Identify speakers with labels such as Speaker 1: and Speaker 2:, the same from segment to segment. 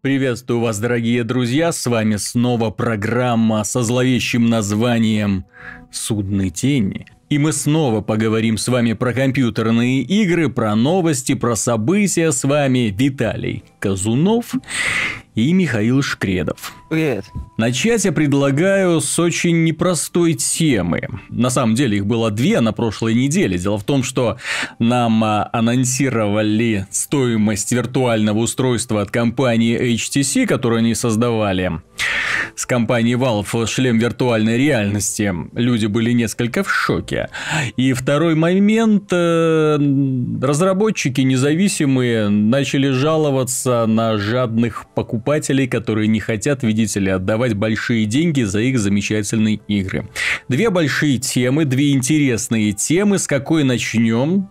Speaker 1: Приветствую вас, дорогие друзья, с вами снова программа со зловещим названием «Судный тени». И мы снова поговорим с вами про компьютерные игры, про новости, про события. С вами Виталий Казунов и Михаил Шкредов.
Speaker 2: Привет.
Speaker 1: Начать я предлагаю с очень непростой темы. На самом деле их было две на прошлой неделе. Дело в том, что нам а, анонсировали стоимость виртуального устройства от компании HTC, которую они создавали с компанией Valve шлем виртуальной реальности. Люди были несколько в шоке. И второй момент. Э, разработчики независимые начали жаловаться на жадных покупателей, которые не хотят, видите ли, отдавать большие деньги за их замечательные игры. Две большие темы, две интересные темы. С какой начнем?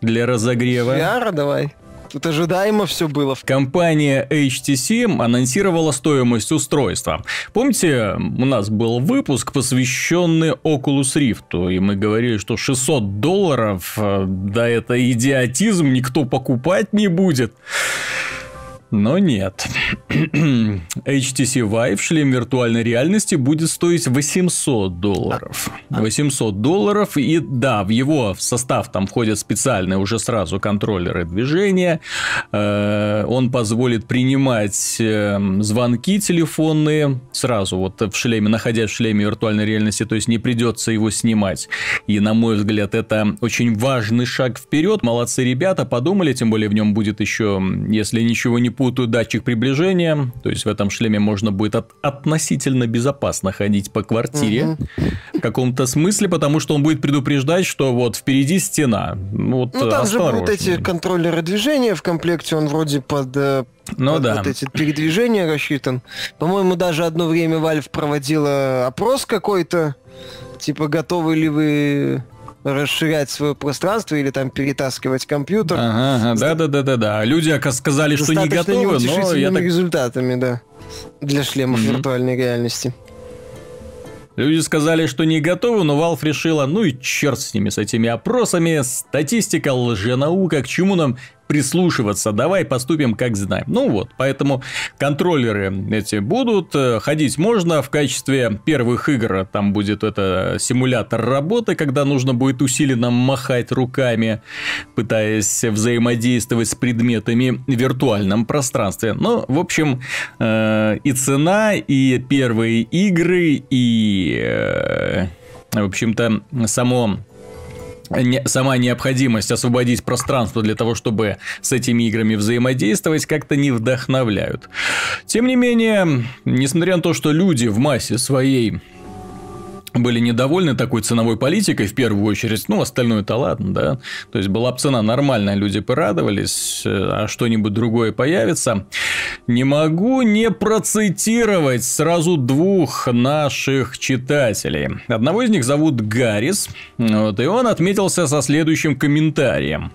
Speaker 1: Для разогрева.
Speaker 2: VR давай. Тут ожидаемо все было.
Speaker 1: Компания HTC анонсировала стоимость устройства. Помните, у нас был выпуск, посвященный Oculus Rift, и мы говорили, что 600 долларов, э, да это идиотизм, никто покупать не будет. Но нет. HTC Vive шлем виртуальной реальности будет стоить 800 долларов. 800 долларов. И да, в его состав там входят специальные уже сразу контроллеры движения. Э, он позволит принимать эм, звонки телефонные сразу вот в шлеме, находясь в шлеме виртуальной реальности. То есть не придется его снимать. И на мой взгляд, это очень важный шаг вперед. Молодцы ребята, подумали, тем более в нем будет еще, если ничего не путаю, датчик приближения. То есть в этом шлеме можно будет от, относительно безопасно ходить по квартире угу. в каком-то смысле, потому что он будет предупреждать, что вот впереди стена. Вот
Speaker 2: ну там же будут эти контроллеры движения в комплекте, он вроде под э,
Speaker 1: ну
Speaker 2: под
Speaker 1: да.
Speaker 2: Вот эти передвижения рассчитан. По-моему, даже одно время Valve проводила опрос какой-то, типа готовы ли вы расширять свое пространство или там перетаскивать компьютер.
Speaker 1: Ага, да, да, да, да, да. Люди сказали, что не готовы, но я так...
Speaker 2: результатами, да, для шлемов mm-hmm. виртуальной реальности.
Speaker 1: Люди сказали, что не готовы, но Valve решила, ну и черт с ними, с этими опросами, статистика, лженаука, к чему нам прислушиваться, давай поступим как знаем. Ну вот, поэтому контроллеры эти будут, э, ходить можно в качестве первых игр, там будет это симулятор работы, когда нужно будет усиленно махать руками, пытаясь взаимодействовать с предметами в виртуальном пространстве. Ну, в общем, э, и цена, и первые игры, и, э, в общем-то, само сама необходимость освободить пространство для того, чтобы с этими играми взаимодействовать, как-то не вдохновляют. Тем не менее, несмотря на то, что люди в массе своей были недовольны такой ценовой политикой в первую очередь, ну, остальное-то ладно, да. То есть, была бы цена нормальная, люди порадовались, э, а что-нибудь другое появится. Не могу не процитировать сразу двух наших читателей. Одного из них зовут Гаррис, вот, и он отметился со следующим комментарием.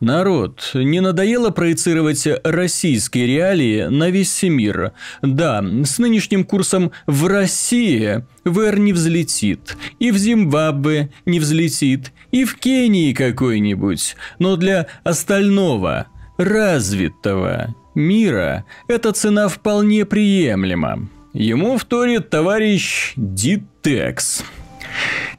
Speaker 1: Народ, не надоело проецировать российские реалии на весь мир? Да, с нынешним курсом в России ВР не взлетит, и в Зимбабве не взлетит, и в Кении какой-нибудь, но для остального, развитого мира эта цена вполне приемлема. Ему вторит товарищ Дитекс.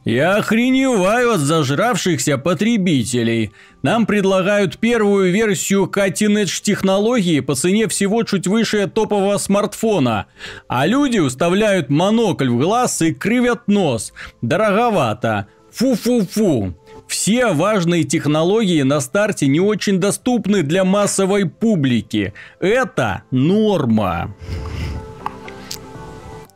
Speaker 1: Я охреневаю от зажравшихся потребителей. Нам предлагают первую версию Cutting технологии по цене всего чуть выше топового смартфона. А люди уставляют монокль в глаз и кривят нос. Дороговато. Фу-фу-фу. Все важные технологии на старте не очень доступны для массовой публики. Это норма.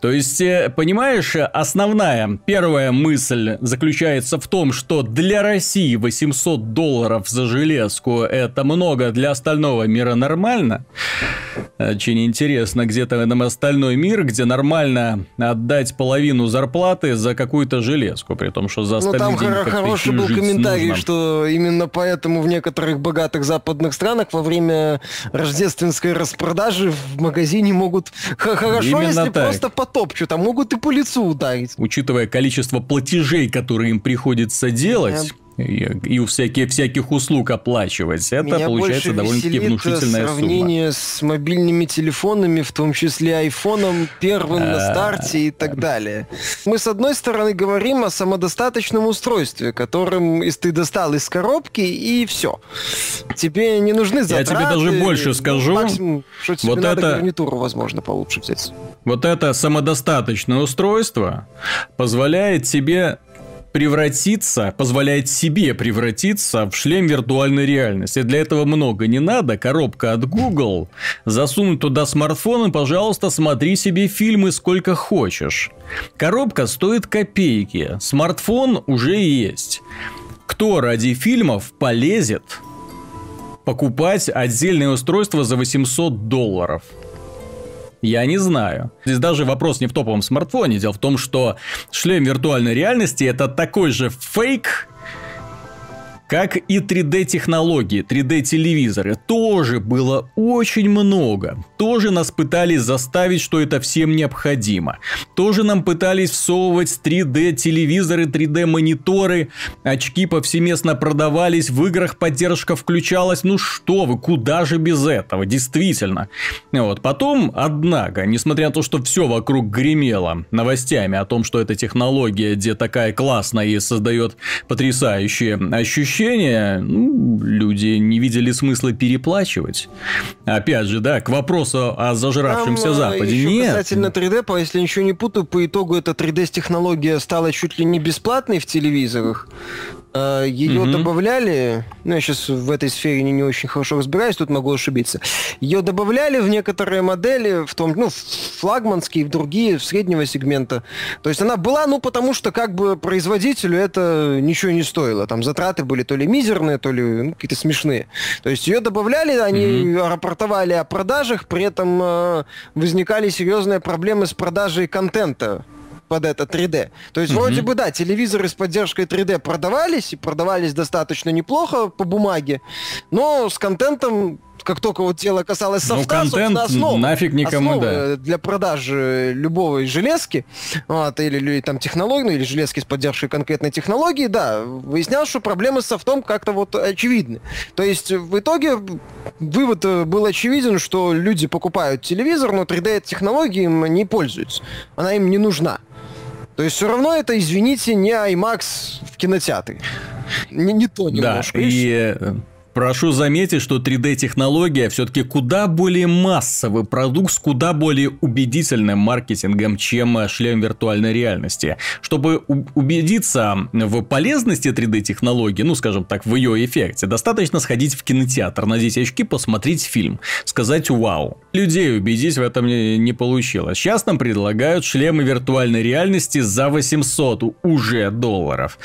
Speaker 1: То есть, э, понимаешь, основная первая мысль заключается в том, что для России 800 долларов за железку это много, для остального мира нормально. Очень интересно, где-то там остальной мир, где нормально отдать половину зарплаты за какую-то железку, при том, что за остальные
Speaker 2: ну, там
Speaker 1: деньги
Speaker 2: хороший был комментарий, нужно. что именно поэтому в некоторых богатых западных странах во время рождественской распродажи в магазине могут хорошо, именно если так. просто потопчут, а могут и по лицу ударить.
Speaker 1: Учитывая количество платежей, которые им приходится делать, и у всяких, всяких услуг оплачивать. Это
Speaker 2: Меня
Speaker 1: получается довольно-таки внушительная
Speaker 2: сравнение с мобильными телефонами, в том числе айфоном первым на а. старте и так далее. Мы с одной стороны говорим о самодостаточном устройстве, которым ты достал из коробки и все. Тебе не нужны затраты.
Speaker 1: Я тебе даже больше скажу.
Speaker 2: Максимум, что тебе вот надо это... гарнитуру, возможно, получше взять.
Speaker 1: Вот это самодостаточное устройство позволяет тебе превратиться, позволяет себе превратиться в шлем виртуальной реальности. Для этого много не надо. Коробка от Google. Засунуть туда смартфон и, пожалуйста, смотри себе фильмы сколько хочешь. Коробка стоит копейки. Смартфон уже есть. Кто ради фильмов полезет покупать отдельное устройство за 800 долларов? Я не знаю. Здесь даже вопрос не в топовом смартфоне. Дело в том, что шлем виртуальной реальности это такой же фейк, как и 3D-технологии, 3D-телевизоры, тоже было очень много. Тоже нас пытались заставить, что это всем необходимо. Тоже нам пытались всовывать 3D-телевизоры, 3D-мониторы. Очки повсеместно продавались, в играх поддержка включалась. Ну что вы, куда же без этого, действительно. Вот. Потом, однако, несмотря на то, что все вокруг гремело новостями о том, что эта технология, где такая классная и создает потрясающие ощущения, ощущение, ну, люди не видели смысла переплачивать. Опять же, да, к вопросу о зажравшемся Там, Западе. Еще Нет.
Speaker 2: Касательно 3D, по, если ничего не путаю, по итогу эта 3D-технология стала чуть ли не бесплатной в телевизорах. А, Ее угу. добавляли, ну я сейчас в этой сфере не, не очень хорошо разбираюсь, тут могу ошибиться. Ее добавляли в некоторые модели, в том, ну, флагманские, в другие, в среднего сегмента. То есть она была, ну, потому что как бы производителю это ничего не стоило. Там затраты были то ли мизерные, то ли ну, какие-то смешные. То есть ее добавляли, они угу. рапортовали о продажах, при этом э, возникали серьезные проблемы с продажей контента под это 3D. То есть, mm-hmm. вроде бы, да, телевизоры с поддержкой 3D продавались, и продавались достаточно неплохо по бумаге, но с контентом как только вот дело касалось софта,
Speaker 1: ну, контент основа, нафиг никому, да.
Speaker 2: для продажи любого железки, вот, или, или там технологии, ну, или железки с поддержкой конкретной технологии, да, выяснялось, что проблемы с софтом как-то вот очевидны. То есть в итоге вывод э, был очевиден, что люди покупают телевизор, но 3D-технологии им не пользуются. Она им не нужна. То есть все равно это, извините, не IMAX в кинотеатре. Не, не то немножко.
Speaker 1: Да, и, и Прошу заметить, что 3D-технология все-таки куда более массовый продукт с куда более убедительным маркетингом, чем шлем виртуальной реальности. Чтобы убедиться в полезности 3D-технологии, ну, скажем так, в ее эффекте, достаточно сходить в кинотеатр, надеть очки, посмотреть фильм, сказать «Вау». Людей убедить в этом не получилось. Сейчас нам предлагают шлемы виртуальной реальности за 800 уже долларов.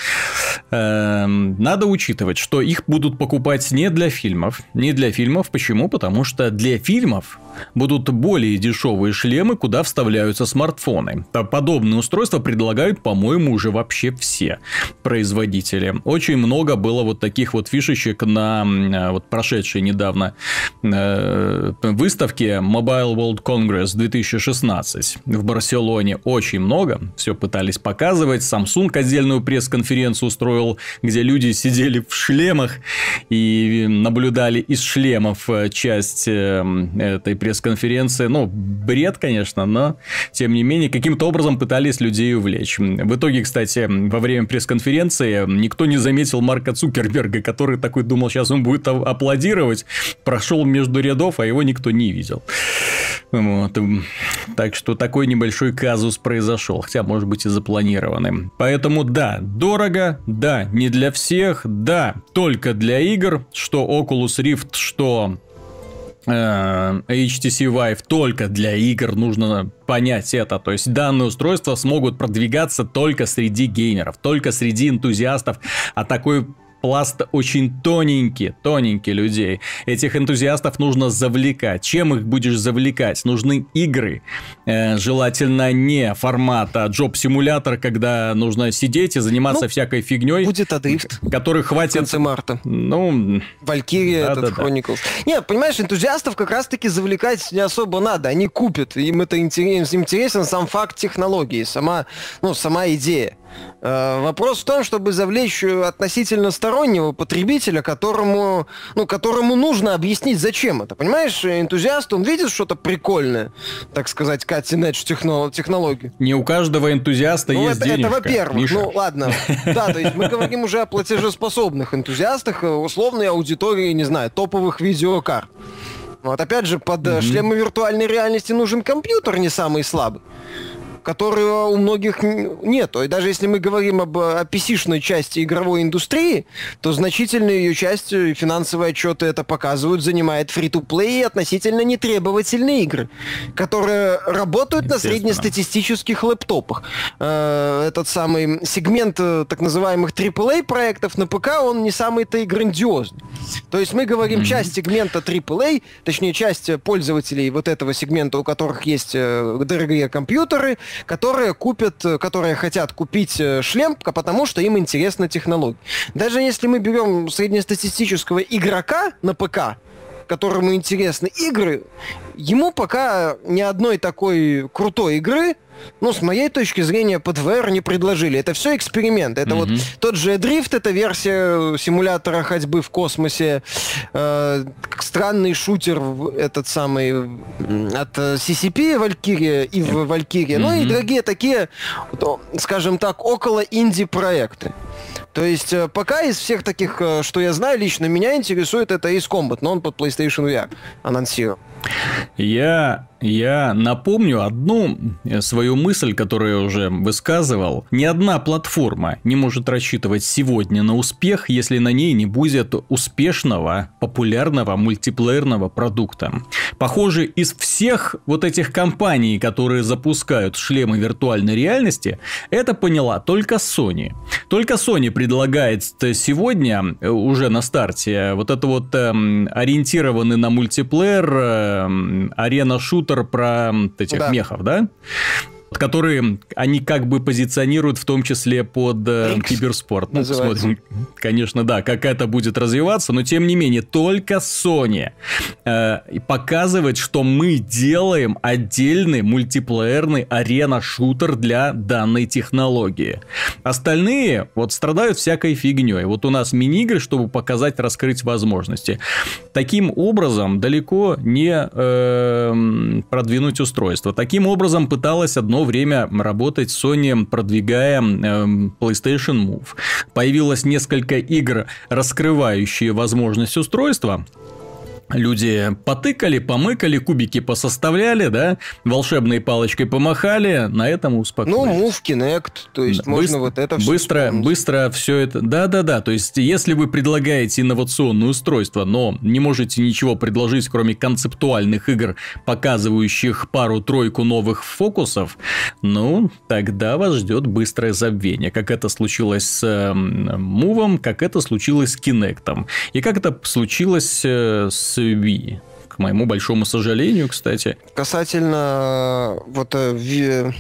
Speaker 1: Эм, надо учитывать, что их будут покупать не для фильмов. Не для фильмов. Почему? Потому что для фильмов будут более дешевые шлемы, куда вставляются смартфоны. Подобные устройства предлагают, по-моему, уже вообще все производители. Очень много было вот таких вот фишечек на вот прошедшей недавно э, выставке Mobile World Congress 2016 в Барселоне. Очень много. Все пытались показывать. Samsung отдельную пресс-конференцию устроил, где люди сидели в шлемах и наблюдали из шлемов э, часть э, этой пресс-конференции. Ну, бред, конечно, но тем не менее каким-то образом пытались людей увлечь. В итоге, кстати, во время пресс-конференции никто не заметил Марка Цукерберга, который такой думал, сейчас он будет аплодировать, прошел между рядов, а его никто не видел. Вот. Так что такой небольшой казус произошел, хотя может быть и запланированный. Поэтому да, дорого, да, не для всех, да, только для игр, что Oculus Rift, что э, HTC Vive только для игр, нужно понять это. То есть данные устройства смогут продвигаться только среди геймеров, только среди энтузиастов, а такой пласт очень тоненький, тоненький людей. Этих энтузиастов нужно завлекать. Чем их будешь завлекать? Нужны игры. Э, желательно не формата джоб-симулятор, когда нужно сидеть и заниматься ну, всякой фигней.
Speaker 2: Будет адрифт.
Speaker 1: Который хватит... В
Speaker 2: конце марта.
Speaker 1: Ну...
Speaker 2: Валькирия, да, этот да, Chronicles. Да. Нет, понимаешь, энтузиастов как раз-таки завлекать не особо надо. Они купят. Им это интерес, интересен сам факт технологии, сама, ну, сама идея. Э, вопрос в том, чтобы завлечь относительно стороннего потребителя, которому, ну, которому нужно объяснить, зачем это. Понимаешь, энтузиаст, он видит что-то прикольное, так сказать, cutting edge технологию.
Speaker 1: Не у каждого энтузиаста ну, есть это, денежка.
Speaker 2: Это во-первых.
Speaker 1: Миша.
Speaker 2: Ну, ладно. Да, то есть мы говорим уже о платежеспособных энтузиастах, условной аудитории, не знаю, топовых видеокарт. Вот опять же, под mm-hmm. шлемы виртуальной реальности нужен компьютер не самый слабый которого у многих нету. И даже если мы говорим об PC-шной части игровой индустрии, то значительную ее часть э, финансовые отчеты это показывают, занимает фри-то-плей и относительно нетребовательные игры, которые работают на среднестатистических лэптопах. Э, этот самый сегмент э, так называемых AAA проектов на ПК, он не самый-то и грандиозный. То есть мы говорим mm-hmm. часть сегмента AAA, точнее часть пользователей вот этого сегмента, у которых есть дорогие компьютеры, которые купят, э, которые хотят купить э, шлем, потому что им интересна технология. Даже если мы берем среднестатистического игрока на ПК, которому интересны игры, ему пока ни одной такой крутой игры ну, с моей точки зрения, под VR не предложили. Это все эксперимент. Это mm-hmm. вот тот же Drift, это версия симулятора ходьбы в космосе. Э, странный шутер, этот самый, от CCP Valkyria и в Valkyria. Mm-hmm. Ну и другие такие, скажем так, около инди-проекты. То есть э, пока из всех таких, э, что я знаю, лично меня интересует это Ace Combat, но он под PlayStation VR анонсировал.
Speaker 1: Я я напомню одну э, свою мысль, которую я уже высказывал. Ни одна платформа не может рассчитывать сегодня на успех, если на ней не будет успешного, популярного мультиплеерного продукта. Похоже, из всех вот этих компаний, которые запускают шлемы виртуальной реальности, это поняла только Sony. Только Sony предлагает сегодня, э, уже на старте, вот это вот эм, ориентированный на мультиплеер, эм, арена-шутер шутер про этих да. мехов, да? Которые они как бы позиционируют в том числе под э, киберспорт. Ну, смотрим, конечно, да, как это будет развиваться, но тем не менее, только Sony э, показывает, что мы делаем отдельный мультиплеерный арена-шутер для данной технологии. Остальные вот страдают всякой фигней. Вот у нас мини-игры, чтобы показать, раскрыть возможности. Таким образом, далеко не э, продвинуть устройство. Таким образом, пыталась одно время работать Sony, продвигая эм, PlayStation Move. Появилось несколько игр, раскрывающие возможность устройства, Люди потыкали, помыкали, кубики посоставляли, да, волшебной палочкой помахали, на этом успокоились.
Speaker 2: Ну, Move Kinect, то есть да. можно быстро, вот это
Speaker 1: все Быстро, вспомнить. быстро все это... Да-да-да, то есть если вы предлагаете инновационное устройство, но не можете ничего предложить, кроме концептуальных игр, показывающих пару-тройку новых фокусов, ну, тогда вас ждет быстрое забвение, как это случилось с э, Move, как это случилось с Kinect, и как это случилось э, с Wii к моему большому сожалению, кстати.
Speaker 2: Касательно э, вот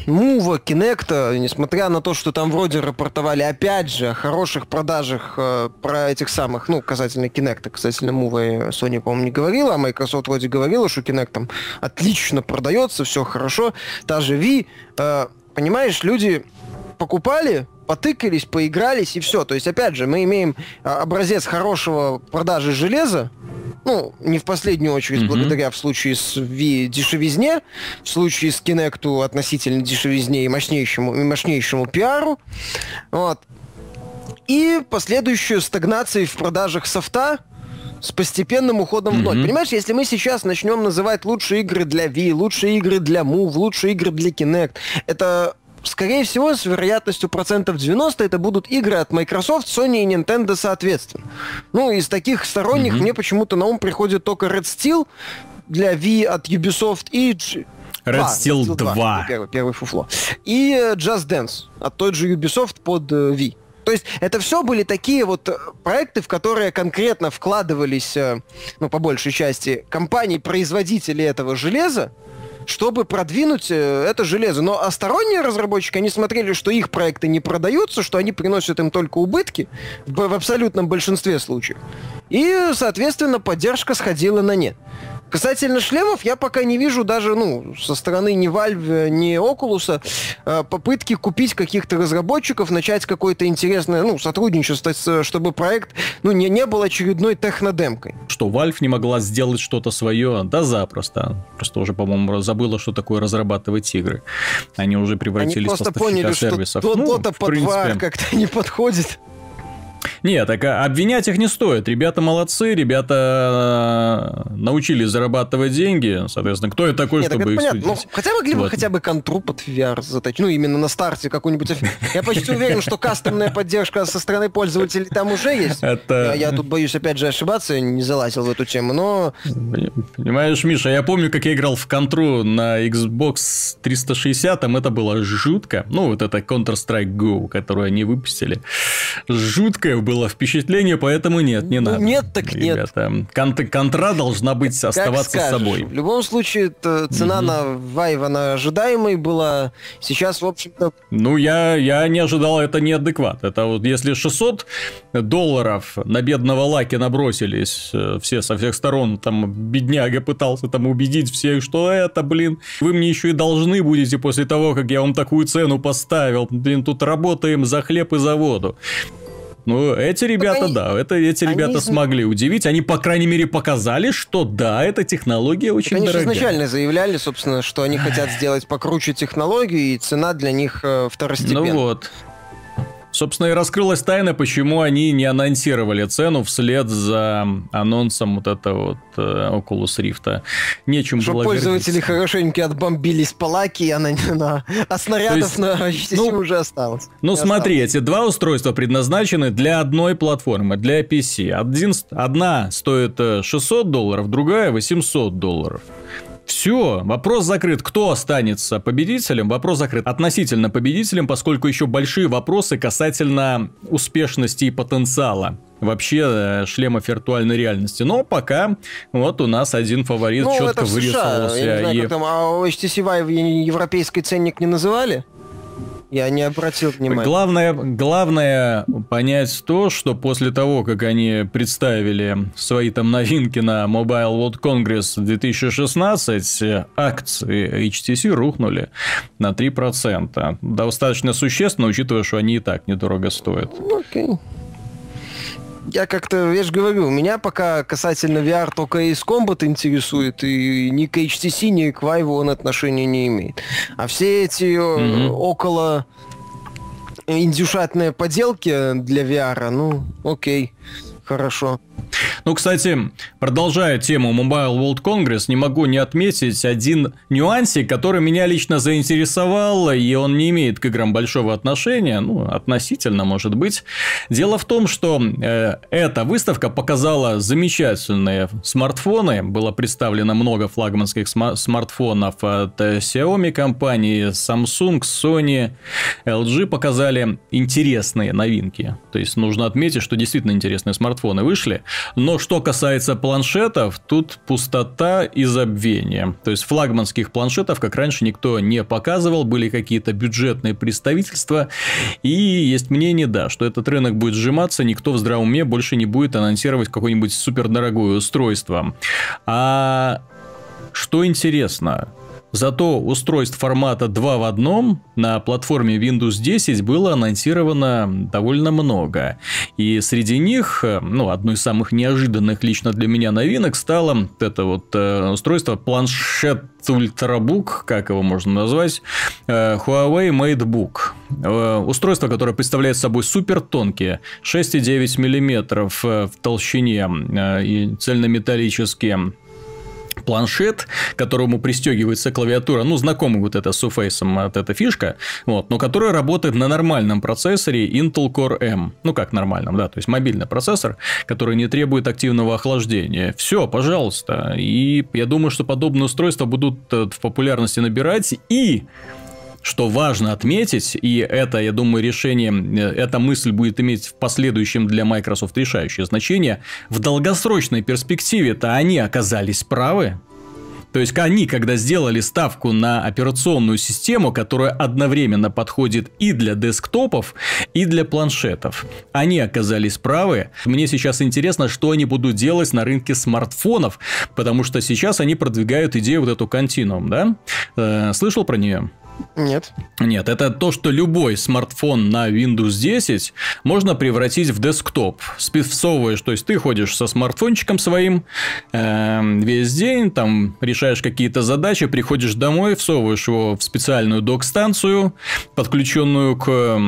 Speaker 2: Мува, э, Кинекта, несмотря на то, что там вроде рапортовали опять же о хороших продажах э, про этих самых, ну, касательно Кинекта, касательно Мува Sony, по-моему, не говорила, а Microsoft вроде говорила, что Kinect там отлично продается, все хорошо. Та же Wii, э, понимаешь, люди покупали, потыкались, поигрались и все. То есть, опять же, мы имеем образец хорошего продажи железа, ну, не в последнюю очередь, mm-hmm. благодаря в случае с Wii дешевизне, в случае с Kinect относительно дешевизне и мощнейшему, и мощнейшему пиару. Вот. И последующую стагнацию в продажах софта, с постепенным уходом mm-hmm. в ноль. Понимаешь, если мы сейчас начнем называть лучшие игры для Wii, лучшие игры для Move, лучшие игры для Kinect, это скорее всего, с вероятностью процентов 90 это будут игры от Microsoft, Sony и Nintendo соответственно. Ну, из таких сторонних mm-hmm. мне почему-то на ум приходит только Red Steel для Wii от Ubisoft и...
Speaker 1: Red а, Steel 2. 2.
Speaker 2: Первый, первый фуфло. И э, Just Dance от той же Ubisoft под э, Wii. То есть это все были такие вот э, проекты, в которые конкретно вкладывались, ну, по большей части, компании-производители этого железа, чтобы продвинуть э, это железо. Но а сторонние разработчики, они смотрели, что их проекты не продаются, что они приносят им только убытки в, в абсолютном большинстве случаев. И, соответственно, поддержка сходила на нет. Касательно шлемов, я пока не вижу даже, ну, со стороны ни Valve, ни Oculus э, попытки купить каких-то разработчиков, начать какое-то интересное, ну, сотрудничество, чтобы проект, ну, не, не был очередной технодемкой.
Speaker 1: Что Valve не могла сделать что-то свое? Да, запросто. Просто уже, по-моему, забыла, что такое разрабатывать игры. Они уже превратились
Speaker 2: Они просто
Speaker 1: в поставщика
Speaker 2: поняли,
Speaker 1: сервисов.
Speaker 2: что
Speaker 1: ну,
Speaker 2: то-то под
Speaker 1: принципе.
Speaker 2: Как-то не подходит.
Speaker 1: Нет, так а обвинять их не стоит. Ребята молодцы, ребята э, научились зарабатывать деньги. Соответственно, кто я такой,
Speaker 2: Нет, так
Speaker 1: чтобы
Speaker 2: это
Speaker 1: их
Speaker 2: понятно. Ну,
Speaker 1: судить?
Speaker 2: хотя могли бы
Speaker 1: Вот.
Speaker 2: хотя бы контру под VR заточить. Ну, именно на старте какую-нибудь... Я почти уверен, что кастомная поддержка со стороны пользователей там уже есть.
Speaker 1: Это...
Speaker 2: Я, я тут боюсь опять же ошибаться, не залазил в эту тему, но
Speaker 1: Понимаешь, Миша, я помню, как я играл в контру на Xbox 360, там это было жутко. Ну, вот это Counter-Strike Go, которую они выпустили. Жуткое было впечатление, поэтому нет, не
Speaker 2: Ну,
Speaker 1: надо.
Speaker 2: нет, так нет.
Speaker 1: Ребята, кон- контра должна быть
Speaker 2: как
Speaker 1: оставаться
Speaker 2: скажешь.
Speaker 1: собой.
Speaker 2: В любом случае, цена на Вайва на ожидаемой была. Сейчас, в общем-то,
Speaker 1: Ну, я, я не ожидал, это неадекват. Это вот если 600 долларов на бедного Лаки набросились э, все со всех сторон, там бедняга пытался там убедить всех, что это, блин, вы мне еще и должны будете после того, как я вам такую цену поставил. Блин, тут работаем за хлеб и за воду. Ну, эти ребята,
Speaker 2: они-
Speaker 1: да, это эти
Speaker 2: они
Speaker 1: ребята
Speaker 2: изна-
Speaker 1: смогли удивить. Они, по крайней мере, показали, что да, эта технология очень
Speaker 2: Конечно,
Speaker 1: дорогая.
Speaker 2: изначально заявляли, собственно, что они хотят сделать покруче технологию, и цена для них э, второстепенная.
Speaker 1: Ну вот. Собственно, и раскрылась тайна, почему они не анонсировали цену вслед за анонсом вот этого вот э, Oculus Rift. Нечем
Speaker 2: Чтобы
Speaker 1: было
Speaker 2: пользователи
Speaker 1: гордиться.
Speaker 2: хорошенько отбомбились по лаки, а, на, на- а снарядов
Speaker 1: есть,
Speaker 2: на
Speaker 1: ну,
Speaker 2: уже осталось.
Speaker 1: Ну
Speaker 2: Не
Speaker 1: смотри, эти два устройства предназначены для одной платформы, для PC. Один, одна стоит э, 600 долларов, другая 800 долларов. Все, вопрос закрыт. Кто останется победителем? Вопрос закрыт. Относительно победителем, поскольку еще большие вопросы касательно успешности и потенциала вообще э, шлемов виртуальной реальности. Но пока вот у нас один фаворит
Speaker 2: Ну,
Speaker 1: четко
Speaker 2: это в США.
Speaker 1: вырисовался.
Speaker 2: Я не знаю,
Speaker 1: и-
Speaker 2: там, а HTC Vive европейский ценник не называли? Я не обратил внимания.
Speaker 1: Главное, главное понять то, что после того, как они представили свои там новинки на Mobile World Congress 2016, э, акции HTC рухнули на 3%. Достаточно существенно, учитывая, что они и так недорого стоят.
Speaker 2: Ну, Окей. Я как-то, я же говорю, меня пока касательно VR только Ace Combat интересует, и ни к HTC, ни к Vive он отношения не имеет. А все эти
Speaker 1: Мгм.
Speaker 2: около индюшатные поделки для VR, ну, окей, хорошо.
Speaker 1: Ну, кстати, продолжая тему Mobile World Congress, не могу не отметить один нюансик, который меня лично заинтересовал, и он не имеет к играм большого отношения, ну, относительно, может быть. Дело в том, что э, эта выставка показала замечательные смартфоны, было представлено много флагманских сма- смартфонов от э, Xiaomi компании, Samsung, Sony, LG показали интересные новинки. То есть нужно отметить, что действительно интересные смартфоны вышли. Но что касается планшетов, тут пустота и забвение. То есть флагманских планшетов, как раньше, никто не показывал, были какие-то бюджетные представительства. И есть мнение, да, что этот рынок будет сжиматься, никто в здравом уме больше не будет анонсировать какое-нибудь супердорогое устройство. А что интересно, Зато устройств формата 2 в одном на платформе Windows 10 было анонсировано довольно много. И среди них, э, ну, одной из самых неожиданных лично для меня новинок стало это вот э, устройство планшет Ультрабук, как его можно назвать, э, Huawei MateBook. Э, Устройство, которое представляет собой супер тонкие, 6,9 мм в толщине и цельнометаллические планшет, к которому пристегивается клавиатура, ну, знакомый вот это с Surface, вот эта фишка, вот, но которая работает на нормальном процессоре Intel Core M. Ну, как нормальном, да, то есть мобильный процессор, который не требует активного охлаждения. Все, пожалуйста. И я думаю, что подобные устройства будут э, в популярности набирать и что важно отметить, и это, я думаю, решение, э, эта мысль будет иметь в последующем для Microsoft решающее значение, в долгосрочной перспективе-то они оказались правы. То есть они, когда сделали ставку на операционную систему, которая одновременно подходит и для десктопов, и для планшетов, они оказались правы. Мне сейчас интересно, что они будут делать на рынке смартфонов, потому что сейчас они продвигают идею вот эту континуум, да? Э, слышал про нее?
Speaker 2: Нет.
Speaker 1: Нет, это то, что любой смартфон на Windows 10 можно превратить в десктоп. Спецовываешь, то есть ты ходишь со смартфончиком своим э, весь день, там решаешь какие-то задачи, приходишь домой, всовываешь его в специальную док-станцию, подключенную к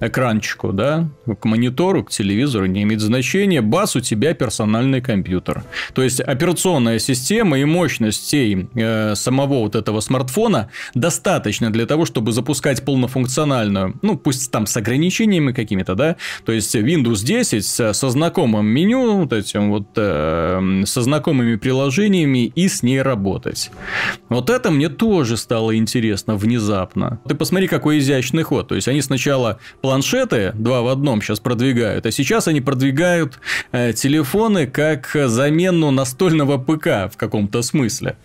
Speaker 1: экранчику, да, к монитору, к телевизору, не имеет значения. Бас у тебя персональный компьютер. То есть операционная система и мощность всей э, самого вот этого смартфона достаточно для того, чтобы запускать полнофункциональную, ну пусть там с ограничениями какими-то, да, то есть Windows 10 со, со знакомым меню, вот этим вот э, со знакомыми приложениями и с ней работать. Вот это мне тоже стало интересно внезапно. Ты посмотри, какой изящный ход. То есть они сначала планшеты два в одном сейчас продвигают, а сейчас они продвигают э, телефоны как замену настольного ПК в каком-то смысле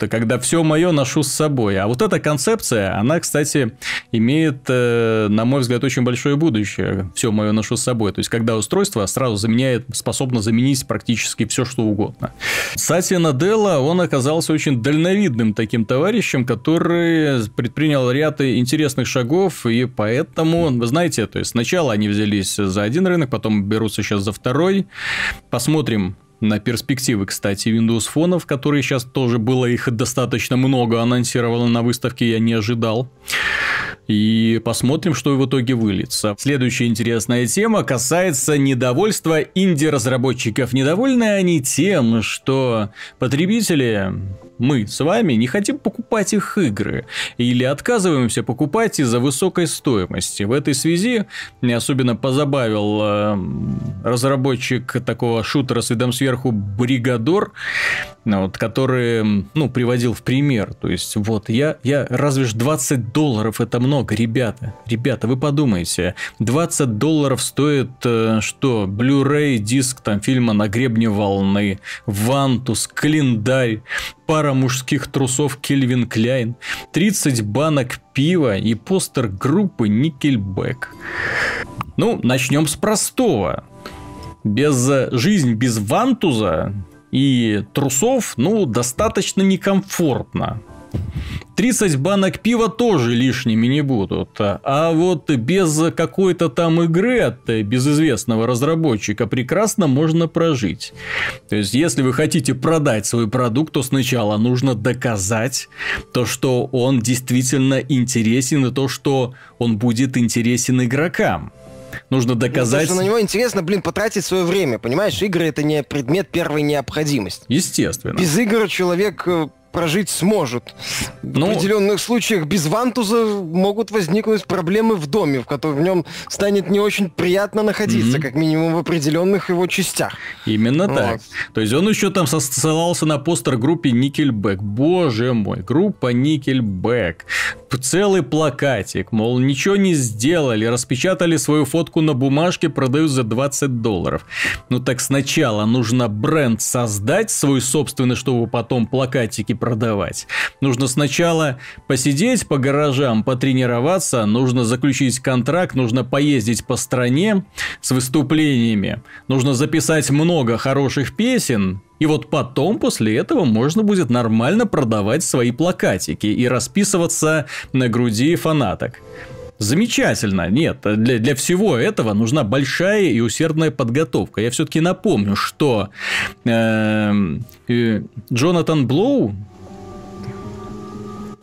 Speaker 1: это когда все мое ношу с собой. А вот эта концепция, она, кстати, имеет, э, на мой взгляд, очень большое будущее. Все мое ношу с собой. То есть, когда устройство сразу заменяет, способно заменить практически все, что угодно. Сати Наделла, он оказался очень дальновидным таким товарищем, который предпринял ряд интересных шагов, и поэтому, вы знаете, то есть сначала они взялись за один рынок, потом берутся сейчас за второй. Посмотрим, на перспективы, кстати, Windows фонов, которые сейчас тоже было их достаточно много анонсировано на выставке, я не ожидал. И посмотрим, что в итоге выльется. Следующая интересная тема касается недовольства инди-разработчиков. Недовольны они тем, что потребители мы с вами не хотим покупать их игры или отказываемся покупать из-за высокой стоимости. В этой связи мне особенно позабавил э, разработчик такого шутера с видом сверху Бригадор, вот, который, ну, приводил в пример. То есть, вот, я, я разве ж 20 долларов это много, ребята. Ребята, вы подумайте, 20 долларов стоит э, что? Blu-ray диск там фильма «На гребне волны», «Вантус», календарь, пара мужских трусов Кельвин Кляйн, 30 банок пива и постер группы Никельбэк. Ну, начнем с простого. Без жизнь без вантуза и трусов, ну, достаточно некомфортно. 30 банок пива тоже лишними не будут. А вот без какой-то там игры от безызвестного разработчика прекрасно можно прожить. То есть, если вы хотите продать свой продукт, то сначала нужно доказать то, что он действительно интересен, и то, что он будет интересен игрокам. Нужно доказать...
Speaker 2: Ну, что на него интересно, блин, потратить свое время, понимаешь? Игры это не предмет первой необходимости.
Speaker 1: Естественно.
Speaker 2: Без игр человек э, прожить сможет. Ну, в определенных случаях без вантуза могут возникнуть проблемы в доме, в котором в нем станет не очень приятно находиться, mm-hmm. как минимум в определенных его частях.
Speaker 1: Именно вот. так. То есть он еще там ссылался на постер группе Nickelback. Боже мой, группа Nickelback. Целый плакатик, мол, ничего не сделали, распечатали свою фотку на бумажке, продают за 20 долларов. Ну так сначала нужно бренд создать свой собственный, чтобы потом плакатики продавать. Нужно сначала посидеть по гаражам, потренироваться, нужно заключить контракт, нужно поездить по стране с выступлениями, нужно записать много хороших песен, и вот потом, после этого, можно будет нормально продавать свои плакатики и расписываться на груди фанаток. Замечательно. Нет, для, для всего этого нужна большая и усердная подготовка. Я все-таки напомню, что э, э, Джонатан Блоу,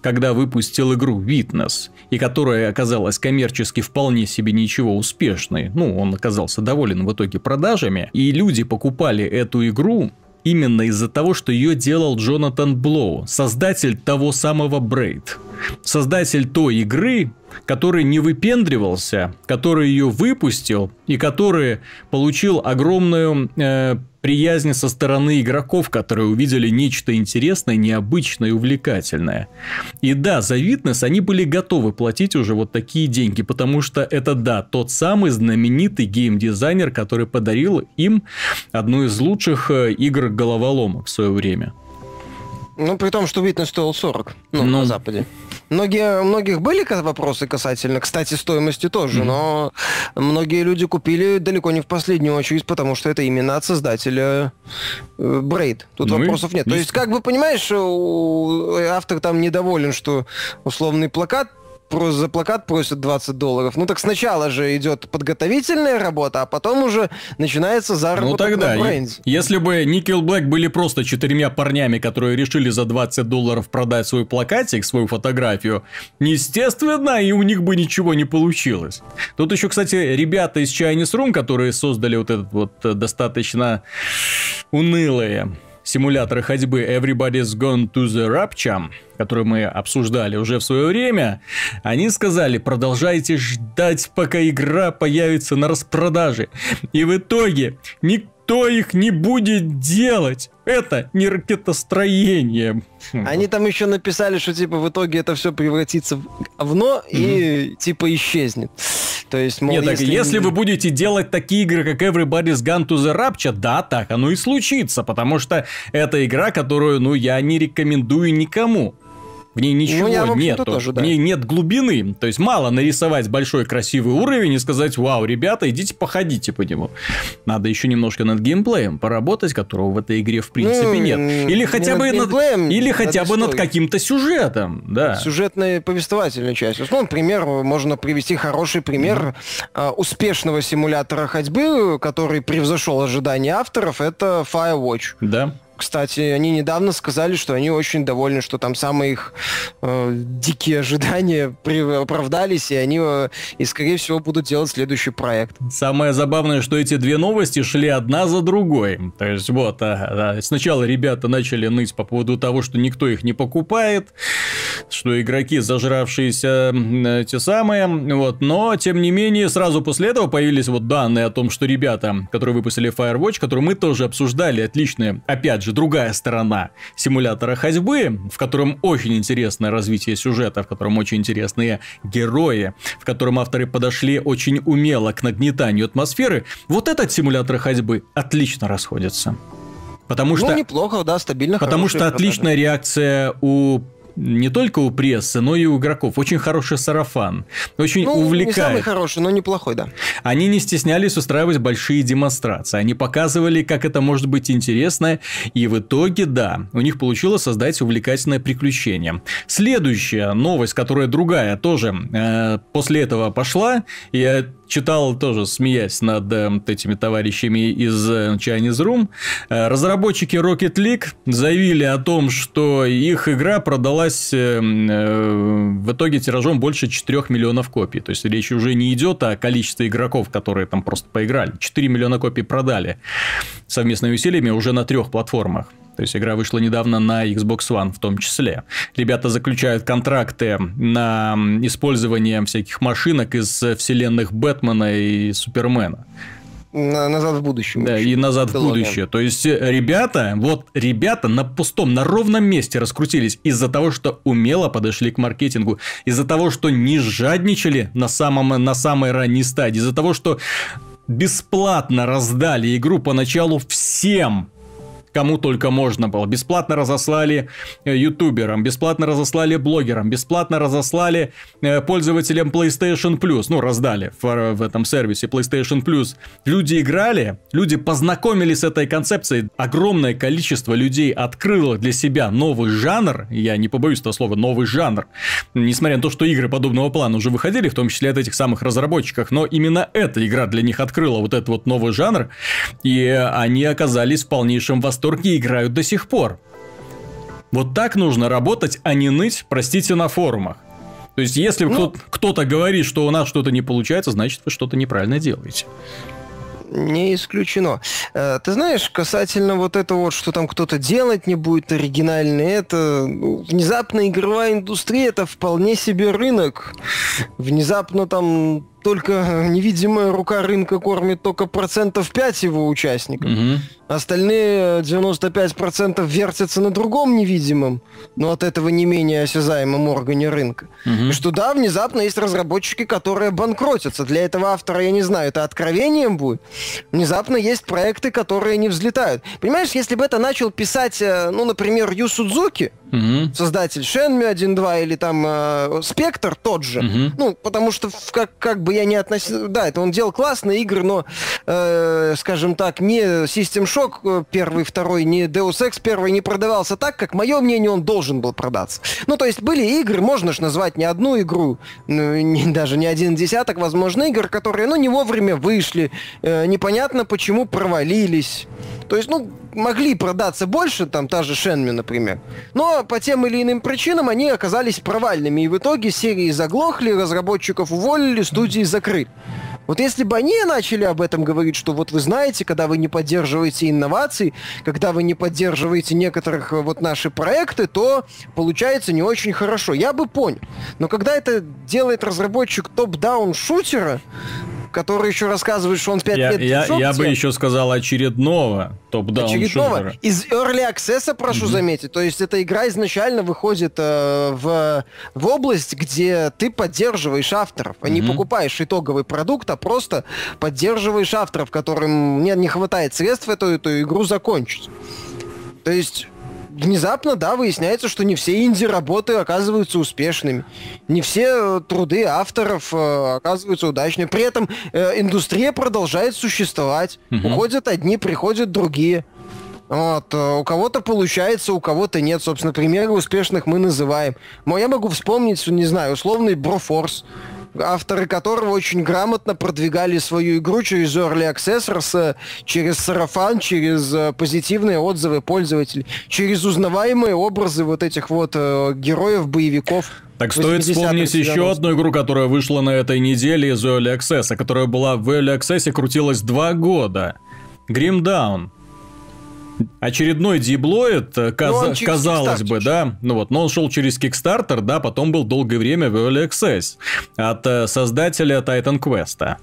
Speaker 1: когда выпустил игру Witness, и которая оказалась коммерчески вполне себе ничего успешной, ну, он оказался доволен в итоге продажами, и люди покупали эту игру именно из-за того, что ее делал Джонатан Блоу, создатель того самого Брейд. Создатель той игры, который не выпендривался, который ее выпустил и который получил огромную э, приязнь со стороны игроков, которые увидели нечто интересное, необычное и увлекательное. И да, за Witness они были готовы платить уже вот такие деньги, потому что это, да, тот самый знаменитый геймдизайнер, который подарил им одну из лучших э, игр головоломок в свое время.
Speaker 2: Ну, при том, что Witness стоил 40, ну, ну, на Западе. Многие, у многих были вопросы касательно, кстати, стоимости тоже, mm-hmm. но многие люди купили далеко не в последнюю очередь, потому что это именно от создателя э, Braid. Тут ну вопросов нет. То есть, как бы понимаешь, автор там недоволен, что условный плакат просто за плакат просят 20 долларов. Ну так сначала же идет подготовительная работа, а потом уже начинается заработок ну, тогда, на бренде.
Speaker 1: Если бы Nickel Black были просто четырьмя парнями, которые решили за 20 долларов продать свой плакатик, свою фотографию, естественно, и у них бы ничего не получилось. Тут еще, кстати, ребята из Chinese Room, которые создали вот этот вот э, достаточно унылые симуляторы ходьбы Everybody's Gone to the Rapture, который мы обсуждали уже в свое время, они сказали, продолжайте ждать, пока игра появится на распродаже. И в итоге никто их не будет делать. Это не ракетостроение.
Speaker 2: Они там еще написали, что типа в итоге это все превратится в говно mm-hmm. и типа исчезнет. То есть,
Speaker 1: мол, Нет, если... так если вы будете делать такие игры, как Everybody's Gone to the Rapture, да, так оно и случится, потому что это игра, которую, ну, я не рекомендую никому. В ней ничего ну, нет. Тоже, да. В ней нет глубины. То есть мало нарисовать большой красивый уровень и сказать, вау, ребята, идите походите по нему. Надо еще немножко над геймплеем поработать, которого в этой игре в принципе ну, нет. Или хотя бы над, над или хотя бы над каким-то сюжетом. Да.
Speaker 2: Сюжетной повествовательной частью. Ну, например, можно привести хороший пример mm-hmm. успешного симулятора ходьбы, который превзошел ожидания авторов, это Firewatch.
Speaker 1: Да.
Speaker 2: Кстати, они недавно сказали, что они очень довольны, что там самые их э, дикие ожидания оправдались, и они, э, и скорее всего, будут делать следующий проект.
Speaker 1: Самое забавное, что эти две новости шли одна за другой. То есть вот, а, а, сначала ребята начали ныть по поводу того, что никто их не покупает, что игроки зажравшиеся э, те самые, вот, но, тем не менее, сразу после этого появились вот данные о том, что ребята, которые выпустили Firewatch, которые мы тоже обсуждали, отличные, опять же, же другая сторона симулятора ходьбы, в котором очень интересное развитие сюжета, в котором очень интересные герои, в котором авторы подошли очень умело к нагнетанию атмосферы, вот этот симулятор ходьбы отлично расходится. Потому ну, что...
Speaker 2: неплохо, да, стабильно.
Speaker 1: Потому что отличная реакция у не только у прессы, но и у игроков. Очень хороший сарафан. Очень ну, увлекает. Не
Speaker 2: самый хороший, но неплохой, да.
Speaker 1: Они не стеснялись устраивать большие демонстрации. Они показывали, как это может быть интересно. И в итоге, да, у них получилось создать увлекательное приключение. Следующая новость, которая другая, тоже э, после этого пошла. Я читал тоже, смеясь над э, этими товарищами из э, Chinese Room. Э, разработчики Rocket League заявили о том, что их игра продалась э, э, в итоге тиражом больше 4 миллионов копий. То есть речь уже не идет о количестве игроков, которые там просто поиграли. 4 миллиона копий продали совместными усилиями уже на трех платформах. То есть игра вышла недавно на Xbox One в том числе. Ребята заключают контракты на использование всяких машинок из вселенных Бэтмена и Супермена.
Speaker 2: Назад в будущее.
Speaker 1: Да, и назад в будущее. То есть ребята, вот ребята на пустом, на ровном месте раскрутились из-за того, что умело подошли к маркетингу, из-за того, что не жадничали на, самом, на самой ранней стадии, из-за того, что бесплатно раздали игру поначалу всем кому только можно было. Бесплатно разослали э, ютуберам, бесплатно разослали блогерам, бесплатно разослали э, пользователям PlayStation Plus. Ну, раздали в, в этом сервисе PlayStation Plus. Люди играли, люди познакомились с этой концепцией. Огромное количество людей открыло для себя новый жанр. Я не побоюсь этого слова, новый жанр. Несмотря на то, что игры подобного плана уже выходили, в том числе от этих самых разработчиков, но именно эта игра для них открыла вот этот вот новый жанр, и они оказались в полнейшем восторге восторге играют до сих пор. Вот так нужно работать, а не ныть, простите, на форумах. То есть, если ну, кто-то говорит, что у нас что-то не получается, значит, вы что-то неправильно делаете.
Speaker 2: Не исключено. Э, ты знаешь, касательно вот этого вот, что там кто-то делать не будет оригинально, это ну, внезапно игровая индустрия, это вполне себе рынок. Внезапно там только невидимая рука рынка кормит только процентов 5 его участников. Угу. Остальные 95% вертятся на другом невидимом, но от этого не менее осязаемом органе рынка. Угу. И что да, внезапно есть разработчики, которые банкротятся. Для этого автора, я не знаю, это откровением будет. Внезапно есть проекты, которые не взлетают. Понимаешь, если бы это начал писать, э, ну, например, Ю Судзуки, угу. создатель Shenmue 1.2 или там э, Спектр тот же, угу. ну, потому что как, как бы я не относил... Да, это он делал классные игры, но, э, скажем так, не System Shock э, первый, второй, не Deus Ex первый не продавался так, как, мое мнение, он должен был продаться. Ну, то есть были игры, можно ж назвать не одну игру, ну, не, даже не один десяток, возможно, игр, которые, ну, не вовремя вышли, э, непонятно почему провалились. То есть, ну, могли продаться больше, там, та же Шенми, например. Но по тем или иным причинам они оказались провальными. И в итоге серии заглохли, разработчиков уволили, студии закрыли. Вот если бы они начали об этом говорить, что вот вы знаете, когда вы не поддерживаете инновации, когда вы не поддерживаете некоторых э, вот наши проекты, то получается не очень хорошо. Я бы понял. Но когда это делает разработчик топ-даун шутера, который еще рассказывает, что он 5
Speaker 1: я,
Speaker 2: лет
Speaker 1: я, я бы еще сказал очередного топ-даун
Speaker 2: Очередного.
Speaker 1: шутера.
Speaker 2: Из Early Access, прошу mm-hmm. заметить. То есть эта игра изначально выходит э, в, в область, где ты поддерживаешь авторов, а mm-hmm. не покупаешь итоговый продукт, а просто поддерживаешь авторов, которым не, не хватает средств эту, эту игру закончить. То есть внезапно, да, выясняется, что не все инди-работы оказываются успешными. Не все э, труды авторов э, оказываются удачными. При этом э, индустрия продолжает существовать. Угу. Уходят одни, приходят другие. Вот, э, у кого-то получается, у кого-то нет. Собственно, примеры успешных мы называем. Но я могу вспомнить, не знаю, условный Брофорс авторы которого очень грамотно продвигали свою игру через Early Access, через сарафан, через э, позитивные отзывы пользователей, через узнаваемые образы вот этих вот э, героев, боевиков.
Speaker 1: Так стоит вспомнить еще одну игру, которая вышла на этой неделе из Early Access, которая была в Early Access и крутилась два года. Grim Down. Очередной диблоид, э, каз... казалось бы, да, ну вот, но он шел через Kickstarter, да, потом был долгое время в Early Access от э, создателя Titan Quest.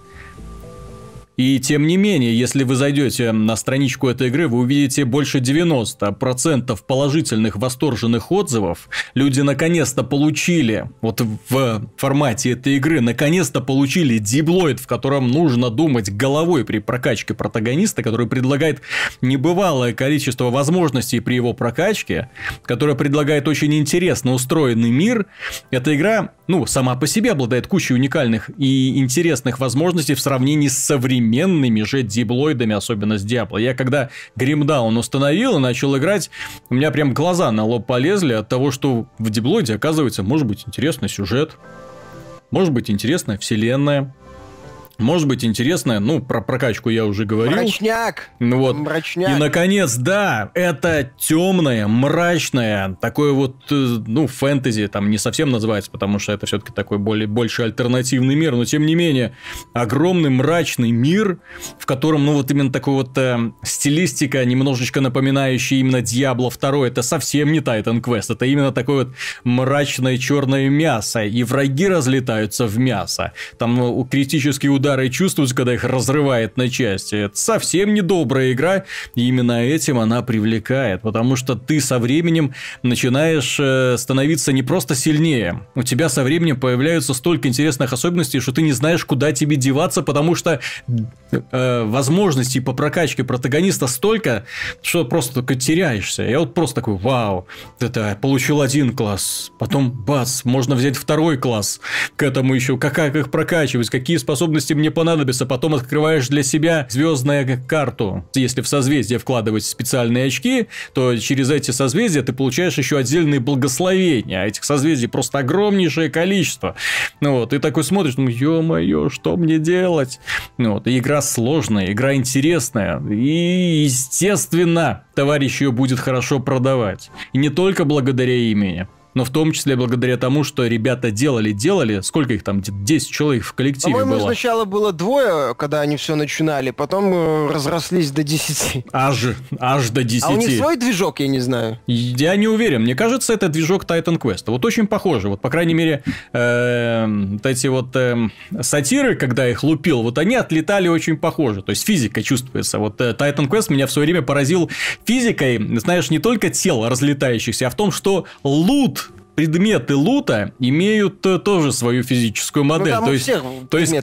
Speaker 1: И тем не менее, если вы зайдете на страничку этой игры, вы увидите больше 90% положительных восторженных отзывов. Люди наконец-то получили, вот в формате этой игры, наконец-то получили диблоид, в котором нужно думать головой при прокачке протагониста, который предлагает небывалое количество возможностей при его прокачке, который предлагает очень интересно устроенный мир. Эта игра, ну, сама по себе обладает кучей уникальных и интересных возможностей в сравнении с современными современными же диблоидами, особенно с Diablo. Я когда Гримдаун установил и начал играть, у меня прям глаза на лоб полезли от того, что в диблоиде, оказывается, может быть интересный сюжет, может быть интересная вселенная, может быть, интересное, ну, про прокачку я уже говорил.
Speaker 2: Мрачняк!
Speaker 1: Ну вот. Мрачняк. И, наконец, да, это темное, мрачное, такое вот, э, ну, фэнтези, там не совсем называется, потому что это все-таки такой более, больше альтернативный мир, но, тем не менее, огромный мрачный мир, в котором, ну, вот именно такой вот э, стилистика, немножечко напоминающая именно Diablo 2, это совсем не Titan Quest, это именно такое вот мрачное черное мясо, и враги разлетаются в мясо. Там ну, критический удар удары чувствуются, когда их разрывает на части. Это совсем недобрая игра, и именно этим она привлекает, потому что ты со временем начинаешь э, становиться не просто сильнее, у тебя со временем появляются столько интересных особенностей, что ты не знаешь, куда тебе деваться, потому что э, возможностей по прокачке протагониста столько, что просто только теряешься. Я вот просто такой, вау, это получил один класс, потом бац, можно взять второй класс, к этому еще, как, как их прокачивать, какие способности мне понадобится, потом открываешь для себя звездную карту. Если в созвездие вкладывать специальные очки, то через эти созвездия ты получаешь еще отдельные благословения. А этих созвездий просто огромнейшее количество. Ну вот, ты такой смотришь, ну ё-моё, что мне делать? Ну вот, игра сложная, игра интересная. И, естественно, товарищ ее будет хорошо продавать. И не только благодаря имени. Но в том числе благодаря тому, что ребята делали-делали, сколько их там, 10 человек в коллективе
Speaker 2: По-моему,
Speaker 1: было.
Speaker 2: сначала было двое, когда они все начинали, потом э, разрослись до 10.
Speaker 1: Аж, аж до 10.
Speaker 2: А у них свой движок, я не знаю.
Speaker 1: Я не уверен. Мне кажется, это движок Titan Quest. Вот очень похоже. Вот, по крайней мере, э, вот эти вот э, сатиры, когда их лупил, вот они отлетали очень похоже. То есть, физика чувствуется. Вот э, Titan Quest меня в свое время поразил физикой, знаешь, не только тел разлетающихся, а в том, что лут предметы лута имеют э, тоже свою физическую модель.
Speaker 2: Ну,
Speaker 1: то есть, то есть,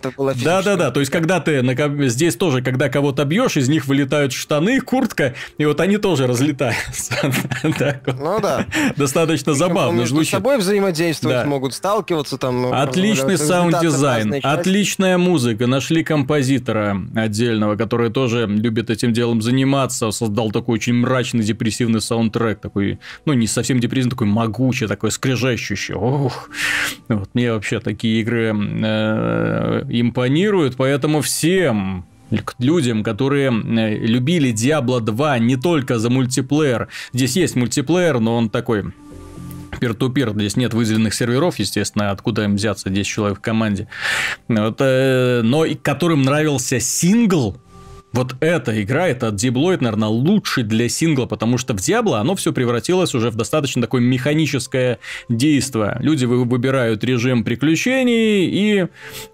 Speaker 1: да, да, да. То есть, когда ты на здесь тоже, когда кого-то бьешь, из них вылетают штаны, куртка, и вот они тоже разлетаются.
Speaker 2: Ну да.
Speaker 1: Достаточно забавно
Speaker 2: Между собой взаимодействовать могут, сталкиваться там. э,
Speaker 1: Отличный саунд-дизайн, отличная музыка. Нашли композитора отдельного, который тоже любит этим делом заниматься. Создал такой очень мрачный, депрессивный саундтрек. Такой, ну, не совсем депрессивный, такой могучий, такой скрежещущий. Ох. Вот, мне вообще такие игры э, импонируют, поэтому всем людям, которые э, любили Diablo 2 не только за мультиплеер. Здесь есть мультиплеер, но он такой пир-ту-пир, здесь нет выделенных серверов, естественно, откуда им взяться 10 человек в команде. Вот, э, но и которым нравился сингл, вот эта игра, это Dibloid, наверное, лучший для сингла, потому что в Diablo оно все превратилось уже в достаточно такое механическое действие. Люди вы- выбирают режим приключений и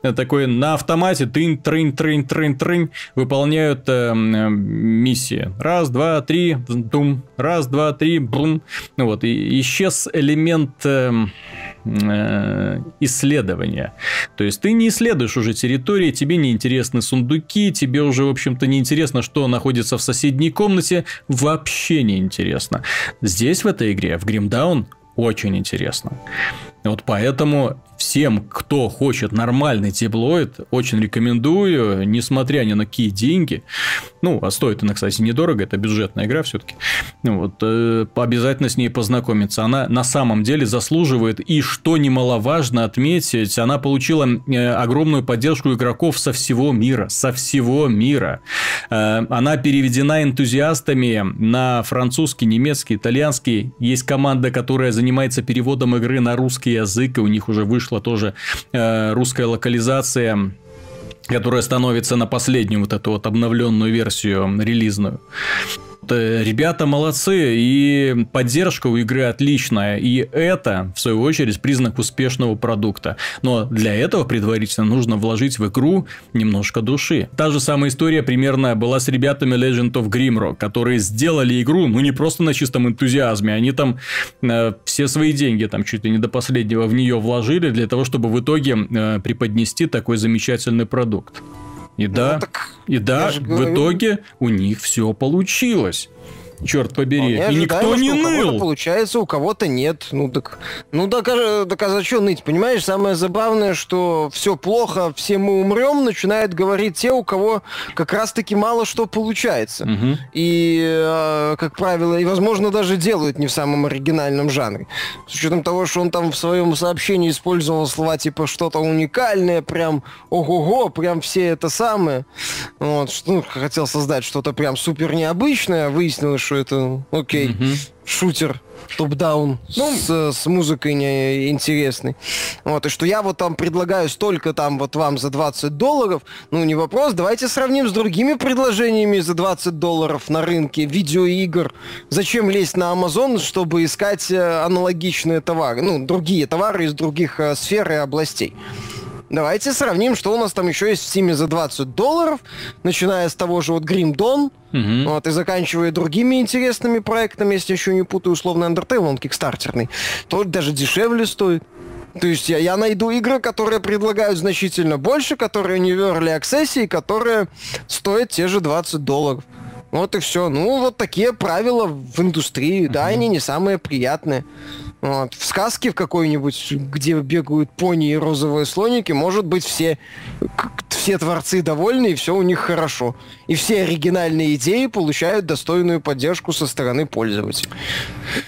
Speaker 1: э, такой на автомате тынь, трынь, трынь, трынь, трынь выполняют э, м, миссии. Раз, два, три, дум. Раз, два, три, бум. Ну вот, и исчез элемент эм, э, исследования. То есть ты не исследуешь уже территории, тебе не интересны сундуки, тебе уже, в общем-то, не интересно, что находится в соседней комнате, вообще не интересно. Здесь в этой игре, в Гримдаун, очень интересно. Вот поэтому всем, кто хочет нормальный теплоид, очень рекомендую, несмотря ни на какие деньги. Ну, а стоит она, кстати, недорого, это бюджетная игра все-таки. Вот, э, обязательно с ней познакомиться. Она на самом деле заслуживает, и что немаловажно отметить, она получила э, огромную поддержку игроков со всего мира. Со всего мира. Э, она переведена энтузиастами на французский, немецкий, итальянский. Есть команда, которая занимается переводом игры на русский язык, и у них уже вышла тоже э, русская локализация которая становится на последнюю вот эту вот обновленную версию релизную. Э, Ребята молодцы, и поддержка у игры отличная, и это, в свою очередь, признак успешного продукта. Но для этого предварительно нужно вложить в игру немножко души. Та же самая история примерно была с ребятами Legend of Grimrock, которые сделали игру, ну не просто на чистом энтузиазме, они там э, все свои деньги, там чуть ли не до последнего в нее вложили для того, чтобы в итоге э, преподнести такой замечательный продукт. И да,
Speaker 2: Ну, так
Speaker 1: и да, в
Speaker 2: говорю.
Speaker 1: итоге у них все получилось. Черт побери. И никто не
Speaker 2: что
Speaker 1: ныл.
Speaker 2: получается, у кого-то нет. Ну так, ну так а зачем ныть? Понимаешь, самое забавное, что все плохо, все мы умрем, начинают говорить те, у кого как раз-таки мало что получается.
Speaker 1: Мгм.
Speaker 2: И, э, как правило, и, возможно, даже делают не в самом оригинальном жанре. С учетом того, что он там в своем сообщении использовал слова типа что-то уникальное, прям ого-го, прям все это самое. Вот, что, ну, хотел создать что-то прям супер необычное, выяснилось, что это, окей,
Speaker 1: Мгм.
Speaker 2: шутер топ-даун
Speaker 1: Ну,
Speaker 2: с, с музыкой не, интересной. Вот, и что я вот там предлагаю столько там вот вам за 20 долларов, ну не вопрос, давайте сравним с другими предложениями за 20 долларов на рынке видеоигр. Зачем лезть на Amazon, чтобы искать э, аналогичные товары, ну, другие товары из других э, сфер и областей? Давайте сравним, что у нас там еще есть в Steam за 20 долларов, начиная с того же вот Grim Dawn,
Speaker 1: Мгм.
Speaker 2: вот, и заканчивая другими интересными проектами, если еще не путаю, условно Undertale, он кикстартерный, то даже дешевле стоит. То есть я, я найду игры, которые предлагают значительно больше, которые не в Early Access и которые стоят те же 20 долларов. Вот и все. Ну, вот такие правила в индустрии. Да, они не самые приятные. Вот. В сказке в какой-нибудь, где бегают пони и розовые слоники, может быть, все, все творцы довольны, и все у них хорошо. И все оригинальные идеи получают достойную поддержку со стороны пользователей.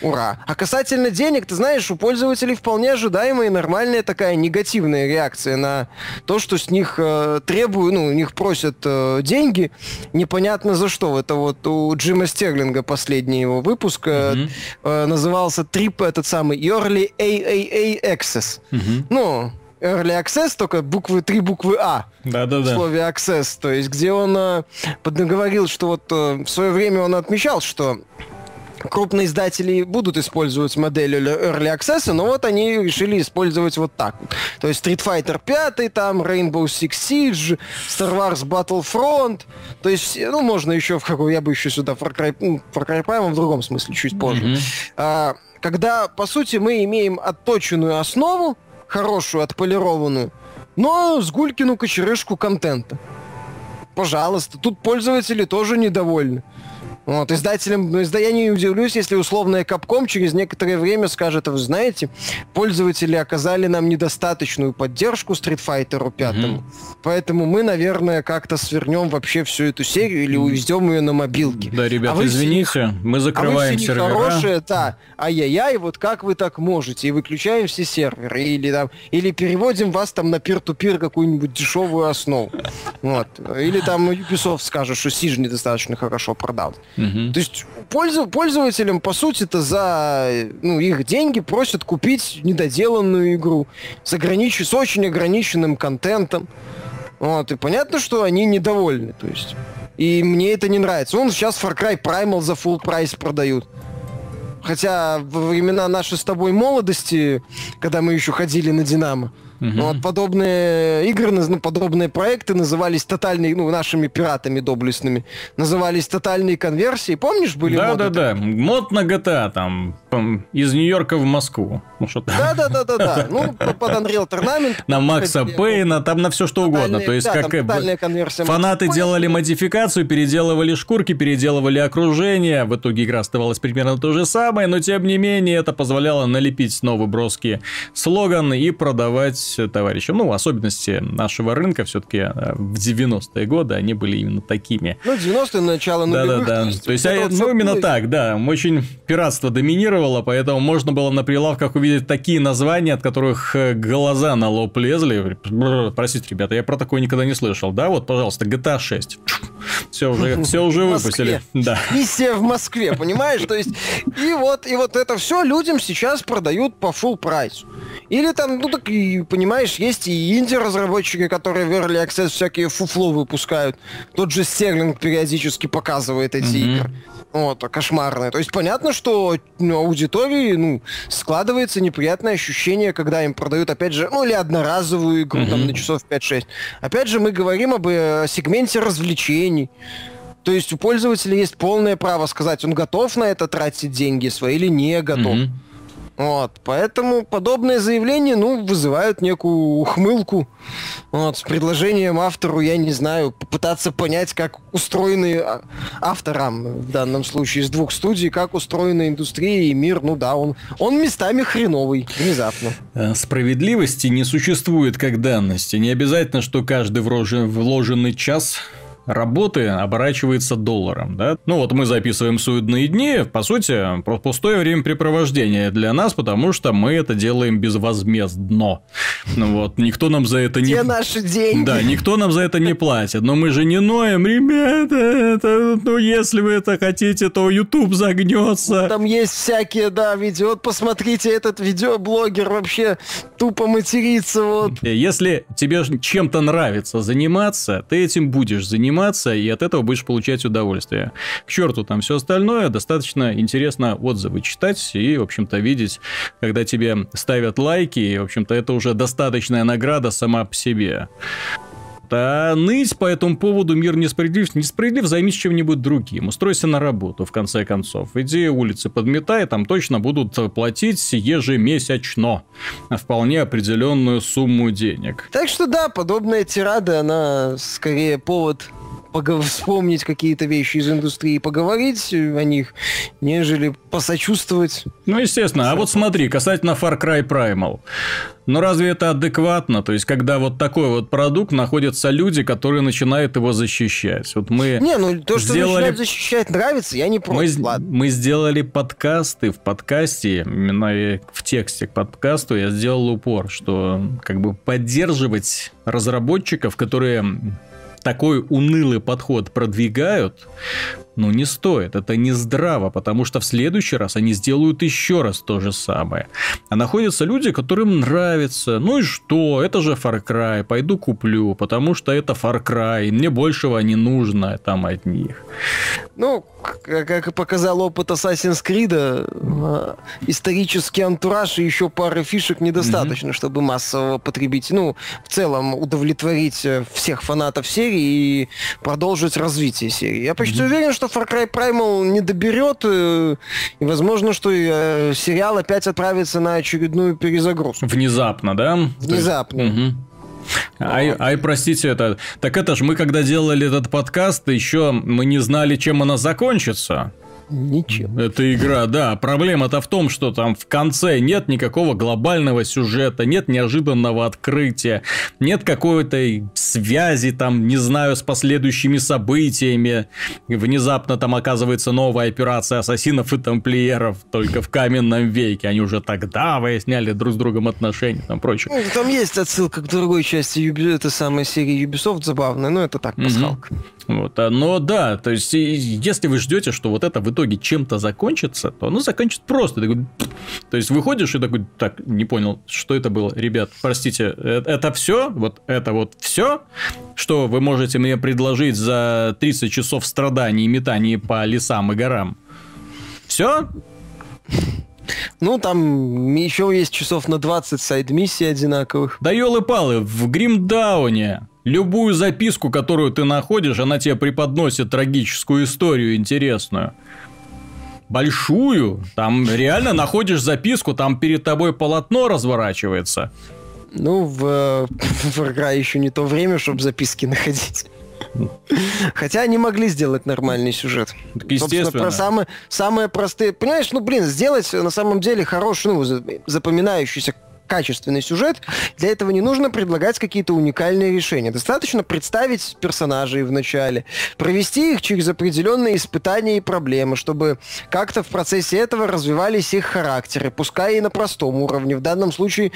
Speaker 2: Ура. А касательно денег, ты знаешь, у пользователей вполне ожидаемая и нормальная такая негативная реакция на то, что с них э, требуют, ну, у них просят э, деньги, непонятно за что это вот у Джима Стерлинга последний его выпуск mm-hmm. э, назывался Trip этот самый Early AAA Access. Mm-hmm. Ну, Early Access, только буквы, три буквы А.
Speaker 1: Да-да-да.
Speaker 2: В слове Access, то есть где он э, поднаговорил, что вот э, в свое время он отмечал, что крупные издатели будут использовать модель Early Access, но вот они решили использовать вот так. То есть Street Fighter 5, там, Rainbow Six Siege, Star Wars Battlefront, то есть, ну, можно еще в какой, я бы еще сюда Far Cry, ну, Far Cry Prime в другом смысле, чуть позже. Mm-hmm. А, когда, по сути, мы имеем отточенную основу, хорошую, отполированную, но с Гулькину кочерышку контента. Пожалуйста, тут пользователи тоже недовольны. Вот, издателям, ну, я не удивлюсь, если условная Капком через некоторое время скажет, вы знаете, пользователи оказали нам недостаточную поддержку Street Fighter 5, mm-hmm. поэтому мы, наверное, как-то свернем вообще всю эту серию или увезем ее на мобилке.
Speaker 1: Да, ребята, а вы извините, мы закрываем а вы все сервера.
Speaker 2: хорошие, да, ай-яй-яй, вот как вы так можете, и выключаем все серверы, или там, или переводим вас там на пир-ту-пир какую-нибудь дешевую основу. Вот. Или там Ubisoft скажет, что Сиж недостаточно хорошо продал. Угу. То есть пользователям, по сути, то за ну, их деньги просят купить недоделанную игру с, огранич... с очень ограниченным контентом. Вот, и понятно, что они недовольны. То есть. И мне это не нравится. Он сейчас Far Cry Primal за full прайс продают. Хотя во времена нашей с тобой молодости, когда мы еще ходили на Динамо, Угу. Вот подобные игры, ну, подобные проекты назывались тотальные, ну, нашими пиратами доблестными, назывались тотальные конверсии. Помнишь, были
Speaker 1: да,
Speaker 2: моды?
Speaker 1: Да, да, да. Мод на GTA, там, из Нью-Йорка в Москву.
Speaker 2: Ну, что да, да, да, да, да. Ну, под Unreal Tournament.
Speaker 1: На Макса Пейна, там на все что угодно. То есть, как фанаты делали модификацию, переделывали шкурки, переделывали окружение. В итоге игра оставалась примерно то же самое, но тем не менее это позволяло налепить новый броский слоган и продавать товарищам. Ну, особенности нашего рынка все-таки э, в 90-е годы они были именно такими.
Speaker 2: Ну, 90-е, начало
Speaker 1: нулевых. Да-да-да. То есть, то есть а, ну, именно было... так, да. Очень пиратство доминировало, поэтому можно было на прилавках увидеть такие названия, от которых э, глаза на лоб лезли. Простите, ребята, я про такое никогда не слышал. Да, вот, пожалуйста, GTA 6. Все уже, все уже выпустили.
Speaker 2: Да. Миссия в Москве, понимаешь? То есть, и вот, и вот это все людям сейчас продают по full прайсу. Или там, ну так и, понимаешь, есть и инди-разработчики, которые в Early Access всякие фуфло выпускают. Тот же Стерлинг периодически показывает эти mm-hmm. игры. Вот, кошмарные. То есть понятно, что ну, аудитории ну, складывается неприятное ощущение, когда им продают, опять же, ну или одноразовую игру mm-hmm. там на часов 5-6. Опять же, мы говорим об э, сегменте развлечений. То есть у пользователя есть полное право сказать, он готов на это тратить деньги свои или не готов. Mm-hmm. Вот, поэтому подобные заявления, ну, вызывают некую ухмылку. Вот, с предложением автору, я не знаю, попытаться понять, как устроены а, авторам, в данном случае из двух студий, как устроена индустрия и мир. Ну да, он, он местами хреновый, внезапно.
Speaker 1: Э, справедливости не существует как данности. Не обязательно, что каждый вложенный час работы оборачивается долларом, да? Ну вот мы записываем судные дни, по сути, пустое времяпрепровождение для нас, потому что мы это делаем безвозмездно. Ну вот, никто нам за это
Speaker 2: не... Где наши деньги?
Speaker 1: Да, никто нам за это не платит, но мы же не ноем, ребята, это, ну если вы это хотите, то YouTube загнется.
Speaker 2: Там есть всякие, да, видео, вот посмотрите, этот видеоблогер вообще тупо матерится, вот.
Speaker 1: Если тебе чем-то нравится заниматься, ты этим будешь заниматься заниматься, и от этого будешь получать удовольствие. К черту там все остальное, достаточно интересно отзывы читать и, в общем-то, видеть, когда тебе ставят лайки, и, в общем-то, это уже достаточная награда сама по себе. А ныть по этому поводу мир несправедлив, несправедлив, займись чем-нибудь другим. Устройся на работу, в конце концов. Иди улицы подметай, там точно будут платить ежемесячно вполне определенную сумму денег.
Speaker 2: Так что да, подобная тирада, она скорее повод вспомнить какие-то вещи из индустрии, поговорить о них, нежели посочувствовать.
Speaker 1: Ну, естественно. А вот смотри, касательно Far Cry Primal. Но разве это адекватно? То есть, когда вот такой вот продукт находятся люди, которые начинают его защищать. Вот мы
Speaker 2: Не, ну то, что сделали... начинают защищать, нравится, я не против.
Speaker 1: Мы, Ладно. мы сделали подкасты. В подкасте, именно в тексте к подкасту я сделал упор, что как бы поддерживать разработчиков, которые такой унылый подход продвигают, Ну, не стоит, это не здраво, потому что в следующий раз они сделают еще раз то же самое. А находятся люди, которым нравится. Ну и что, это же Far Cry, пойду куплю, потому что это Far Cry, мне большего не нужно там от них.
Speaker 2: Ну, как и показал опыт Assassin's Creed, э, исторический антураж и еще пары фишек недостаточно, mm-hmm. чтобы массово потребить, ну, в целом удовлетворить э, всех фанатов серии и продолжить развитие серии. Я почти mm-hmm. уверен, что Far Cry Primal не доберет, э, и возможно, что сериал опять отправится на очередную перезагрузку.
Speaker 1: Внезапно, да?
Speaker 2: Внезапно. Угу.
Speaker 1: Ай, ай, простите, это... Так это ж мы, когда делали этот подкаст, еще мы не знали, чем она закончится.
Speaker 2: Ничем.
Speaker 1: Это игра, да. Проблема-то в том, что там в конце нет никакого глобального сюжета, нет неожиданного открытия, нет какой-то связи там, не знаю, с последующими событиями. Внезапно там оказывается новая операция ассасинов и тамплиеров только в каменном веке. Они уже тогда выясняли друг с другом отношения там прочее. Ну,
Speaker 2: там есть отсылка к другой части Ubi... это самой серии Ubisoft забавная, но это так, пасхалка. Угу.
Speaker 1: Вот, а, но да, то есть, если вы ждете, что вот это в итоге чем-то закончится, то оно закончится просто. Такой, то есть, выходишь и такой, так, не понял, что это было. Ребят, простите, э, это все? Вот это вот все, что вы можете мне предложить за 30 часов страданий и метаний по лесам и горам? Все?
Speaker 2: Ну, там еще есть часов на 20 сайд-миссий одинаковых.
Speaker 1: Да елы-палы, в Гримдауне Любую записку, которую ты находишь, она тебе преподносит трагическую историю интересную. Большую. Там реально находишь записку, там перед тобой полотно разворачивается.
Speaker 2: Ну, в, в игра еще не то время, чтобы записки находить. Хотя они могли сделать нормальный сюжет.
Speaker 1: Так, естественно. Про
Speaker 2: самые, самые простые... Понимаешь, ну, блин, сделать на самом деле хороший, ну, запоминающийся качественный сюжет, для этого не нужно предлагать какие-то уникальные решения. Достаточно представить персонажей в начале, провести их через определенные испытания и проблемы, чтобы как-то в процессе этого развивались их характеры, пускай и на простом уровне. В данном случае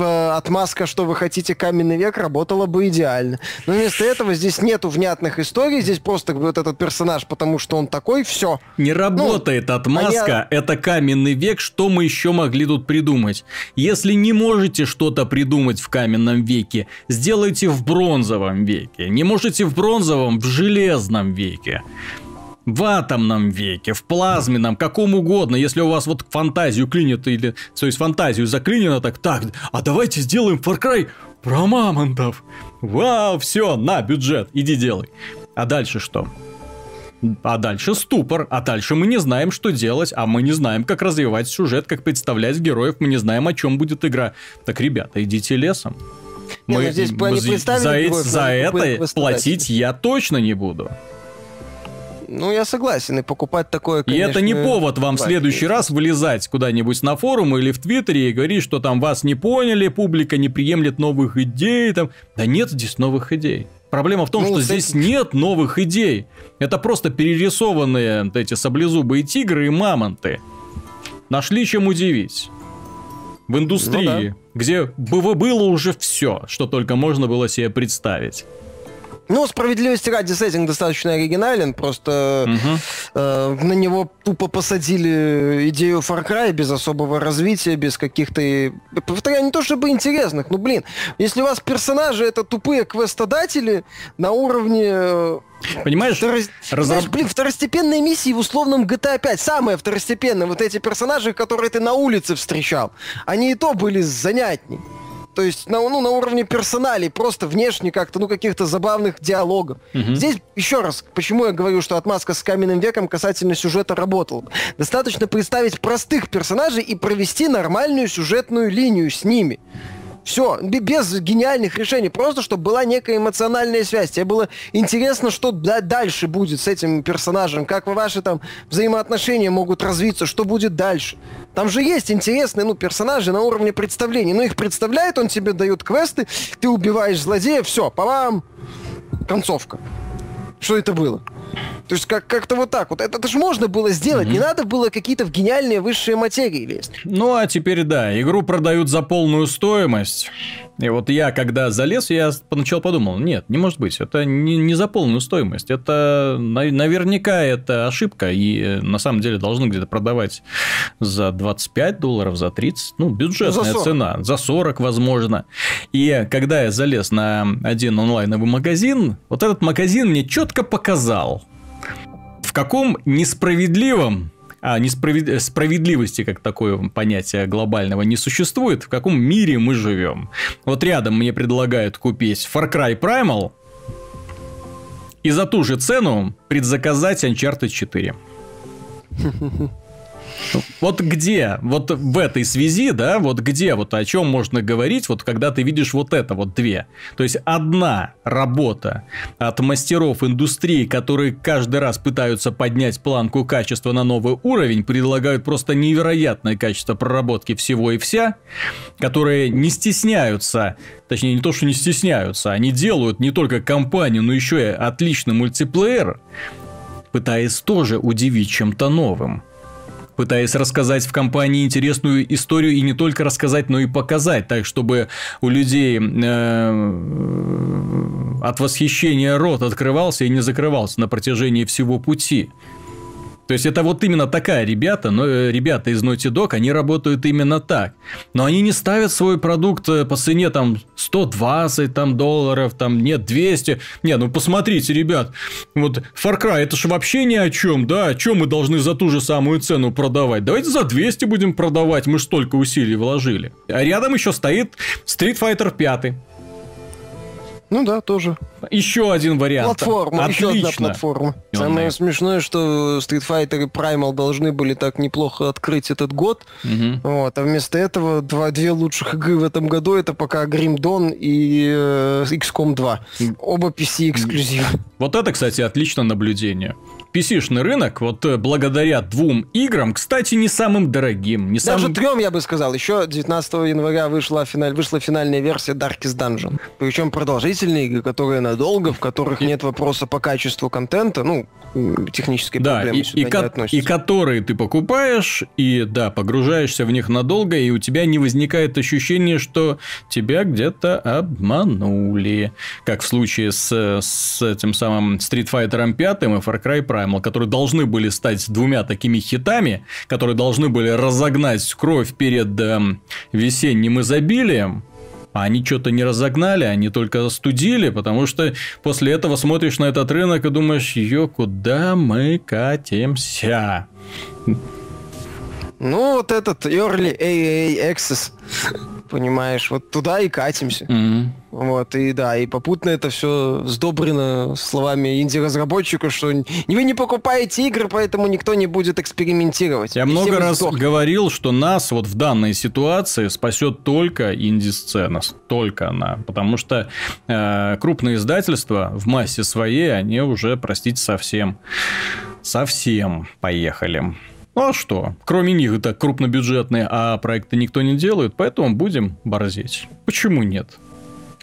Speaker 2: отмазка, что вы хотите каменный век, работала бы идеально. Но вместо этого здесь нету внятных историй, здесь просто вот этот персонаж, потому что он такой, все.
Speaker 1: Не работает ну, отмазка, а это каменный век, что мы еще могли тут придумать? Если не можете что-то придумать в каменном веке, сделайте в бронзовом веке. Не можете в бронзовом, в железном веке в атомном веке, в плазменном, каком угодно, если у вас вот фантазию клинит или, то есть фантазию заклинено, так, так, а давайте сделаем Far Cry про мамонтов. Вау, все, на, бюджет, иди делай. А дальше что? А дальше ступор, а дальше мы не знаем, что делать, а мы не знаем, как развивать сюжет, как представлять героев, мы не знаем, о чем будет игра. Так, ребята, идите лесом.
Speaker 2: Не, ну мы, здесь мы,
Speaker 1: за, за, за это платить я точно не буду.
Speaker 2: Ну, я согласен, и покупать такое,
Speaker 1: конечно... И это не повод вам в следующий раз вылезать куда-нибудь на форум или в Твиттере и говорить, что там вас не поняли, публика не приемлет новых идей, там... Да нет здесь новых идей. Проблема в том, ну, что кстати... здесь нет новых идей. Это просто перерисованные вот эти саблезубые тигры и мамонты. Нашли чем удивить. В индустрии, ну, да. где было уже все, что только можно было себе представить.
Speaker 2: Ну, справедливости ради, сеттинг достаточно оригинален, просто угу. э, на него тупо посадили идею Far Cry без особого развития, без каких-то... Повторяю, не то чтобы интересных, ну, блин, если у вас персонажи это тупые квестодатели на уровне... Э,
Speaker 1: Понимаешь? Второ...
Speaker 2: Разраб... Знаешь, блин, второстепенные миссии в условном GTA 5, самые второстепенные, вот эти персонажи, которые ты на улице встречал, они и то были занятней. То есть на, ну, на уровне персоналей, просто внешне как-то, ну, каких-то забавных диалогов. Угу. Здесь, еще раз, почему я говорю, что отмазка с каменным веком касательно сюжета работала. Достаточно представить простых персонажей и провести нормальную сюжетную линию с ними. Все, без гениальных решений, просто чтобы была некая эмоциональная связь. Тебе было интересно, что дальше будет с этим персонажем, как ваши там взаимоотношения могут развиться, что будет дальше. Там же есть интересные, ну, персонажи на уровне представления. Ну, их представляет, он тебе дает квесты, ты убиваешь злодея, все, по вам, концовка. Что это было. То есть как- как-то вот так вот. Это, это же можно было сделать. Не надо было какие-то в гениальные высшие материи лезть.
Speaker 1: Ну, а теперь да, игру продают за полную стоимость. И вот я, когда залез, я поначалу подумал, нет, не может быть, это не, не за полную стоимость. Это на- наверняка это ошибка, и э, на самом деле должны где-то продавать за 25 долларов, за 30, ну, бюджетная
Speaker 2: За 40.
Speaker 1: цена, за 40, возможно. И когда я залез на один онлайновый магазин, вот этот магазин мне четко показал, в каком несправедливом а несправед- справедливости как такое понятие глобального не существует, в каком мире мы живем. Вот рядом мне предлагают купить Far Cry Primal и за ту же цену предзаказать Uncharted 4. Вот где, вот в этой связи, да, вот где, вот о чем можно говорить, вот когда ты видишь вот это вот две. То есть одна работа от мастеров индустрии, которые каждый раз пытаются поднять планку качества на новый уровень, предлагают просто невероятное качество проработки всего и вся, которые не стесняются, точнее не то, что не стесняются, они делают не только компанию, но еще и отличный мультиплеер, пытаясь тоже удивить чем-то новым пытаясь рассказать в компании интересную историю и не только рассказать, но и показать, так чтобы у людей э, от восхищения рот открывался и не закрывался на протяжении всего пути. То есть это вот именно такая ребята, но э, ребята из Naughty Dog, они работают именно так. Но они не ставят свой продукт э, по цене там 120 там, долларов, там нет 200. Не, ну посмотрите, ребят, вот Far Cry это же вообще ни о чем, да? О чем мы должны за ту же самую цену продавать? Давайте за 200 будем продавать, мы ж столько усилий вложили. А рядом еще стоит Street Fighter 5.
Speaker 2: Ну да, тоже.
Speaker 1: Еще один вариант.
Speaker 2: Платформа, еще одна
Speaker 1: Отлично.
Speaker 2: платформа.
Speaker 1: Он
Speaker 2: Самое
Speaker 1: на-
Speaker 2: смешное, что Street Fighter и Primal должны были так неплохо открыть этот год.
Speaker 1: Мгм.
Speaker 2: Вот, а вместо этого два, две лучших игры в этом году это пока Grim Dawn и э, XCOM 2. Оба PC эксклюзивы.
Speaker 1: Вот это, кстати, отличное наблюдение. PC-шный рынок, вот э, благодаря двум играм, кстати, не самым дорогим, не
Speaker 2: Даже
Speaker 1: самым...
Speaker 2: трем, я бы сказал. Еще 19 января вышла, финаль, вышла финальная версия Darkest Dungeon. Причем продолжительные игры, которые надолго, в которых нет вопроса по качеству контента, ну, м, технической
Speaker 1: Да,
Speaker 2: проблемы
Speaker 1: и,
Speaker 2: сюда
Speaker 1: и,
Speaker 2: не
Speaker 1: ко-
Speaker 2: относятся.
Speaker 1: и которые ты покупаешь, и да, погружаешься в них надолго, и у тебя не возникает ощущение, что тебя где-то обманули. Как в случае с, с этим самым Street Fighter 5 и Far Cry Primal, которые должны были стать двумя такими хитами, которые должны были разогнать кровь перед эм, весенним изобилием. А они что-то не разогнали, они только остудили, потому что после этого смотришь на этот рынок и думаешь, ее куда мы катимся?
Speaker 2: Ну, вот этот Early AAA Access, понимаешь, вот туда и катимся.
Speaker 1: Мгм.
Speaker 2: Вот, и да, и попутно это все сдобрено словами инди-разработчика, что вы не покупаете игры, поэтому никто не будет экспериментировать.
Speaker 1: Я
Speaker 2: И
Speaker 1: много раз
Speaker 2: сдохнете.
Speaker 1: говорил, что нас вот в данной ситуации спасет только инди-сцена, только она, потому что э, крупные издательства в массе своей, они уже, простите, совсем, совсем поехали. Ну а что? Кроме них это крупнобюджетные, а проекты никто не делает, поэтому будем борзеть. Почему нет?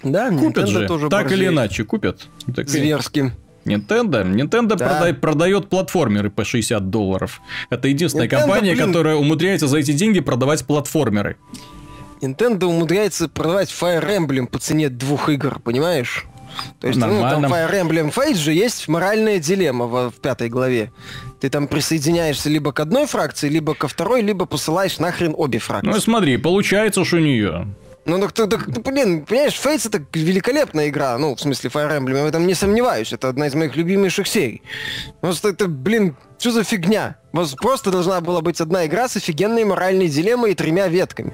Speaker 2: Да,
Speaker 1: Купят
Speaker 2: Nintendo
Speaker 1: же,
Speaker 2: тоже
Speaker 1: так или
Speaker 2: борзеет.
Speaker 1: иначе, купят. Так и-
Speaker 2: Зверски.
Speaker 1: Nintendo, Nintendo
Speaker 2: Да.
Speaker 1: продай- продает платформеры по 60 долларов. Это единственная
Speaker 2: Nintendo,
Speaker 1: компания,
Speaker 2: блин.
Speaker 1: которая умудряется за эти деньги продавать платформеры.
Speaker 2: Nintendo умудряется продавать Fire Emblem по цене двух игр, понимаешь? То есть, ну, там
Speaker 1: Нормально.
Speaker 2: Fire Emblem Fates же есть моральная дилемма в, в пятой главе. Ты там присоединяешься либо к одной фракции, либо ко второй, либо посылаешь нахрен обе фракции.
Speaker 1: Ну смотри, получается, что у нее.
Speaker 2: Ну, так, так, так, блин, понимаешь, Фейтс это великолепная игра, ну, в смысле, Fire Emblem, я в этом не сомневаюсь, это одна из моих любимейших серий. Просто это, блин, что за фигня? У вас просто должна была быть одна игра с офигенной моральной дилеммой и тремя ветками.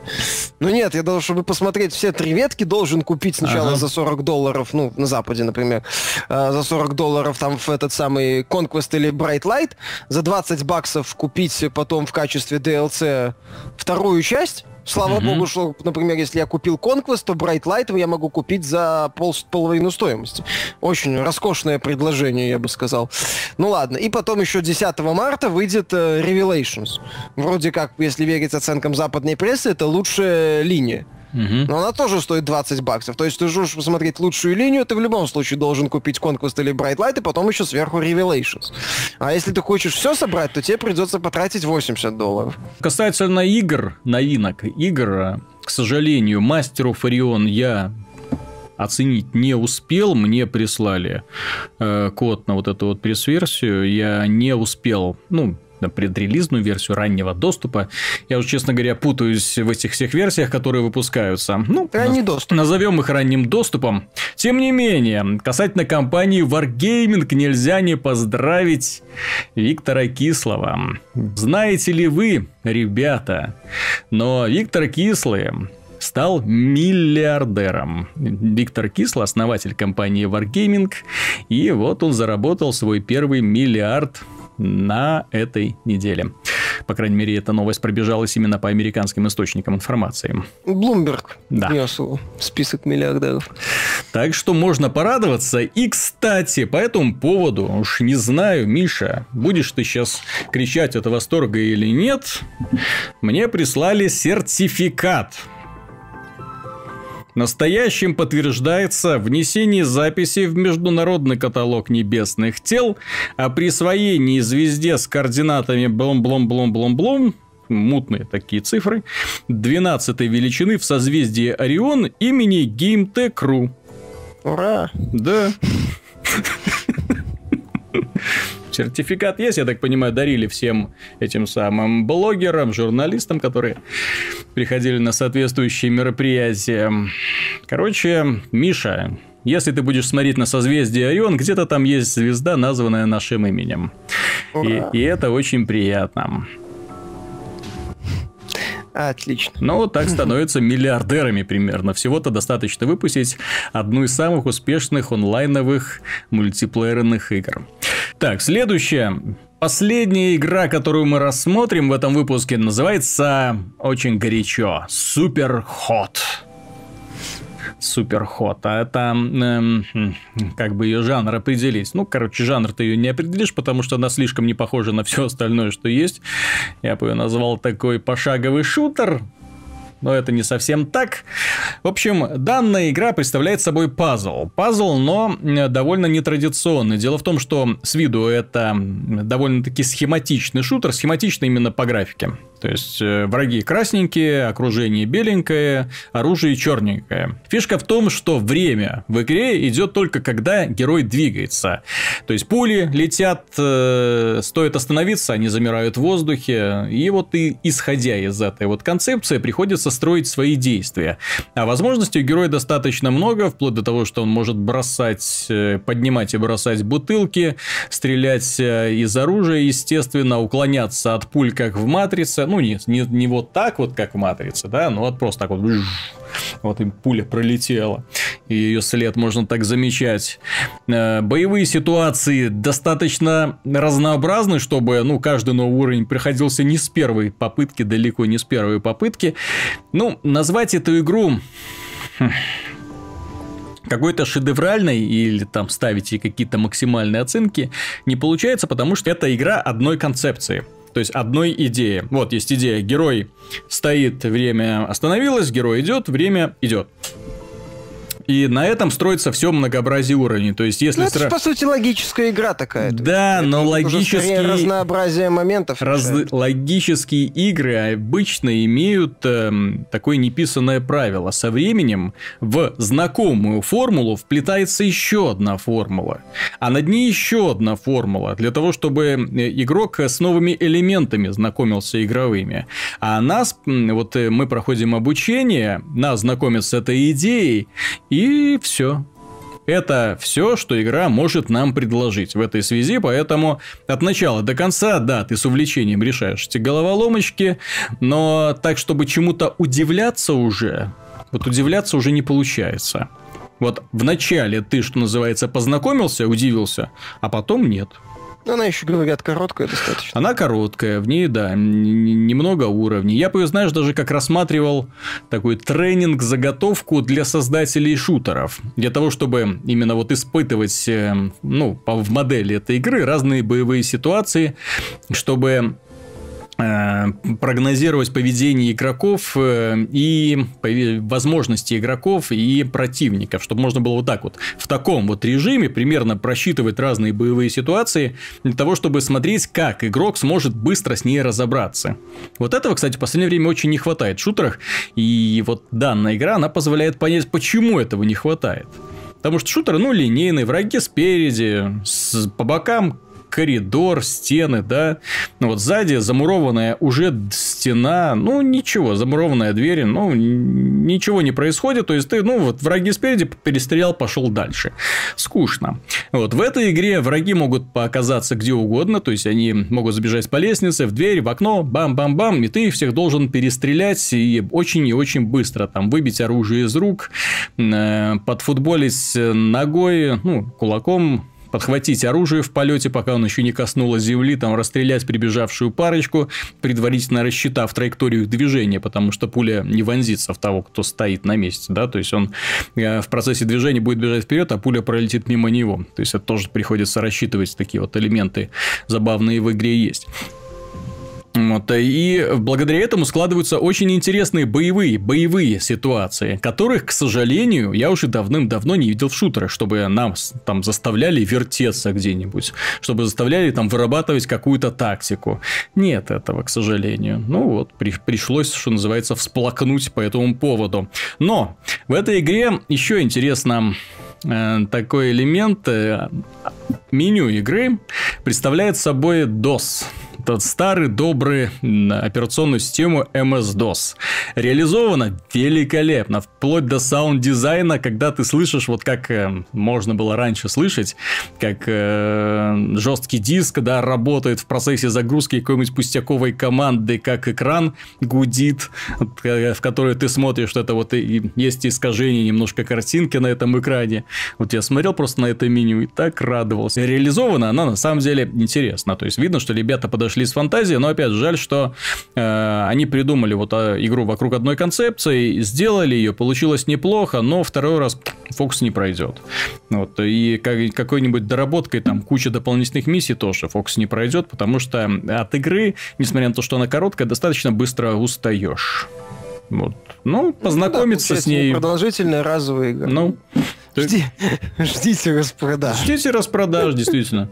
Speaker 2: Ну нет, я должен, чтобы посмотреть все три ветки, должен купить сначала
Speaker 1: Ага.
Speaker 2: за 40 долларов, ну, на Западе, например, э, за 40 долларов там в этот самый Conquest или Bright Light, за 20 баксов купить потом в качестве DLC вторую часть, Слава
Speaker 1: Мгм.
Speaker 2: богу, что, например, если я купил Conquest, то Bright Light я могу купить за пол, половину стоимости. Очень роскошное предложение, я бы сказал. Ну ладно. И потом еще 10 марта выйдет э, Revelations. Вроде как, если верить оценкам западной прессы, это лучшая линия. Угу. Но она тоже стоит 20 баксов. То есть ты можешь посмотреть лучшую линию, ты в любом случае должен купить Conquest или Bright Light, и потом еще сверху Revelations. А если ты хочешь все собрать, то тебе придется потратить 80 долларов.
Speaker 1: Касательно игр, новинок, игр, к сожалению, мастеру Фарион я оценить не успел, мне прислали э, код на вот эту вот пресс-версию, я не успел, ну, на предрелизную версию раннего доступа. Я уже, честно говоря, путаюсь в этих всех версиях, которые выпускаются. Ну,
Speaker 2: Ранний наз... доступ.
Speaker 1: назовем их ранним доступом. Тем не менее, касательно компании Wargaming нельзя не поздравить Виктора Кислова. Знаете ли вы, ребята, но Виктор Кислый стал миллиардером. Виктор Кисло, основатель компании Wargaming, и вот он заработал свой первый миллиард на этой неделе. По крайней мере, эта новость пробежалась именно по американским источникам информации.
Speaker 2: Блумберг да. внес список миллиардеров.
Speaker 1: Так что можно порадоваться. И, кстати, по этому поводу, уж не знаю, Миша, будешь ты сейчас кричать от восторга или нет, мне прислали сертификат Настоящим подтверждается внесение записи в Международный каталог небесных тел о присвоении звезде с координатами блом-блом-блом-блом-блом мутные такие цифры, 12 величины в созвездии Орион имени Геймтекру.
Speaker 2: Ура!
Speaker 1: Да. Сертификат есть, я так понимаю, дарили всем этим самым блогерам, журналистам, которые приходили на соответствующие мероприятия. Короче, Миша, если ты будешь смотреть на созвездие Орион, где-то там есть звезда, названная нашим именем. И, и это очень приятно.
Speaker 2: Отлично.
Speaker 1: Ну, так становятся миллиардерами примерно. Всего-то достаточно выпустить одну из самых успешных онлайновых мультиплеерных игр. Так, следующая. Последняя игра, которую мы рассмотрим в этом выпуске, называется очень горячо. Супер Hot. Супер Hot. А это эм, как бы ее жанр определить. Ну, короче, жанр ты ее не определишь, потому что она слишком не похожа на все остальное, что есть. Я бы ее назвал такой пошаговый шутер но это не совсем так. В общем, данная игра представляет собой пазл. Пазл, но довольно нетрадиционный. Дело в том, что с виду это довольно-таки схематичный шутер, схематичный именно по графике. То есть э, враги красненькие, окружение беленькое, оружие черненькое. Фишка в том, что время в игре идет только когда герой двигается. То есть пули летят, э, стоит остановиться, они замирают в воздухе. И вот и исходя из этой вот концепции приходится строить свои действия. А возможностей у героя достаточно много, вплоть до того, что он может бросать, э, поднимать и бросать бутылки, стрелять из оружия, естественно, уклоняться от пуль, как в Матрице ну, не, не, не вот так вот, как в Матрице, да, но вот просто так вот, вот им пуля пролетела, и ее след можно так замечать. Э, боевые ситуации достаточно разнообразны, чтобы, ну, каждый новый уровень приходился не с первой попытки, далеко не с первой попытки. Ну, назвать эту игру какой-то шедевральной или там ставить ей какие-то максимальные оценки не получается, потому что это игра одной концепции. То есть одной идеи. Вот есть идея, герой стоит, время остановилось, герой идет, время идет. И на этом строится все многообразие уровней. То есть, если ну,
Speaker 2: это
Speaker 1: сра...
Speaker 2: по сути логическая игра такая.
Speaker 1: Да,
Speaker 2: есть,
Speaker 1: но логические
Speaker 2: разнообразие моментов.
Speaker 1: Раз... Логические игры обычно имеют э, такое неписанное правило: со временем в знакомую формулу вплетается еще одна формула, а над ней еще одна формула для того, чтобы э, игрок с новыми элементами знакомился игровыми. А нас вот э, мы проходим обучение, нас знакомят с этой идеей и все. Это все, что игра может нам предложить в этой связи, поэтому от начала до конца, да, ты с увлечением решаешь эти головоломочки, но так, чтобы чему-то удивляться уже, вот удивляться уже не получается. Вот в начале ты, что называется, познакомился, удивился, а потом нет.
Speaker 2: Она еще, говорят, короткая достаточно.
Speaker 1: Она короткая, в ней, да, немного уровней. Я бы ее, знаешь, даже как рассматривал такой тренинг, заготовку для создателей шутеров. Для того, чтобы именно вот испытывать, э, ну, в модели этой игры разные боевые ситуации, чтобы прогнозировать поведение игроков э, и возможности игроков и противников, чтобы можно было вот так вот в таком вот режиме примерно просчитывать разные боевые ситуации для того, чтобы смотреть, как игрок сможет быстро с ней разобраться. Вот этого, кстати, в последнее время очень не хватает в шутерах, и вот данная игра, она позволяет понять, почему этого не хватает. Потому что шутеры, ну, линейные, враги спереди, с, по бокам коридор, стены, да. Ну вот сзади замурованная уже стена, ну ничего, замурованная дверь, ну ничего не происходит. То есть ты, ну вот враги спереди перестрелял, пошел дальше. Скучно. Вот в этой игре враги могут оказаться где угодно, то есть они могут забежать по лестнице, в дверь, в окно, бам-бам-бам, и ты всех должен перестрелять и очень и очень быстро там выбить оружие из рук, э, подфутболить ногой, ну, кулаком, подхватить оружие в полете, пока он еще не коснулось земли, там расстрелять прибежавшую парочку, предварительно рассчитав траекторию движения, потому что пуля не вонзится в того, кто стоит на месте, да, то есть он э, в процессе движения будет бежать вперед, а пуля пролетит мимо него. То есть это тоже приходится рассчитывать, такие вот элементы забавные в игре есть. Вот, и благодаря этому складываются очень интересные боевые, боевые ситуации, которых, к сожалению, я уже давным-давно не видел в шутерах, чтобы нам там заставляли вертеться где-нибудь, чтобы заставляли там вырабатывать какую-то тактику. Нет этого, к сожалению. Ну вот, при, пришлось, что называется, всплакнуть по этому поводу. Но в этой игре еще интересно э, такой элемент. Э, меню игры представляет собой DOS тот старый добрый операционную систему MS-DOS. Реализовано великолепно, вплоть до саунд-дизайна, когда ты слышишь, вот как э, можно было раньше слышать, как э, жесткий диск, да, работает в процессе загрузки какой-нибудь пустяковой команды, как экран гудит, в который ты смотришь, что это вот и есть искажение немножко картинки на этом экране. Вот я смотрел просто на это меню и так радовался. Реализована она на самом деле интересно. То есть видно, что ребята подошли шли с фантазией, но опять жаль, что э, они придумали вот а, игру вокруг одной концепции, сделали ее, получилось неплохо, но второй раз фокус не пройдет. Вот, и как, какой-нибудь доработкой там куча дополнительных миссий тоже фокус не пройдет, потому что от игры, несмотря на то, что она короткая, достаточно быстро устаешь. Вот. Ну, познакомиться ну, да, с ней.
Speaker 2: Продолжительная разовая игра.
Speaker 1: Ну,
Speaker 2: Жди, ждите распродаж.
Speaker 1: Ждите распродаж, действительно.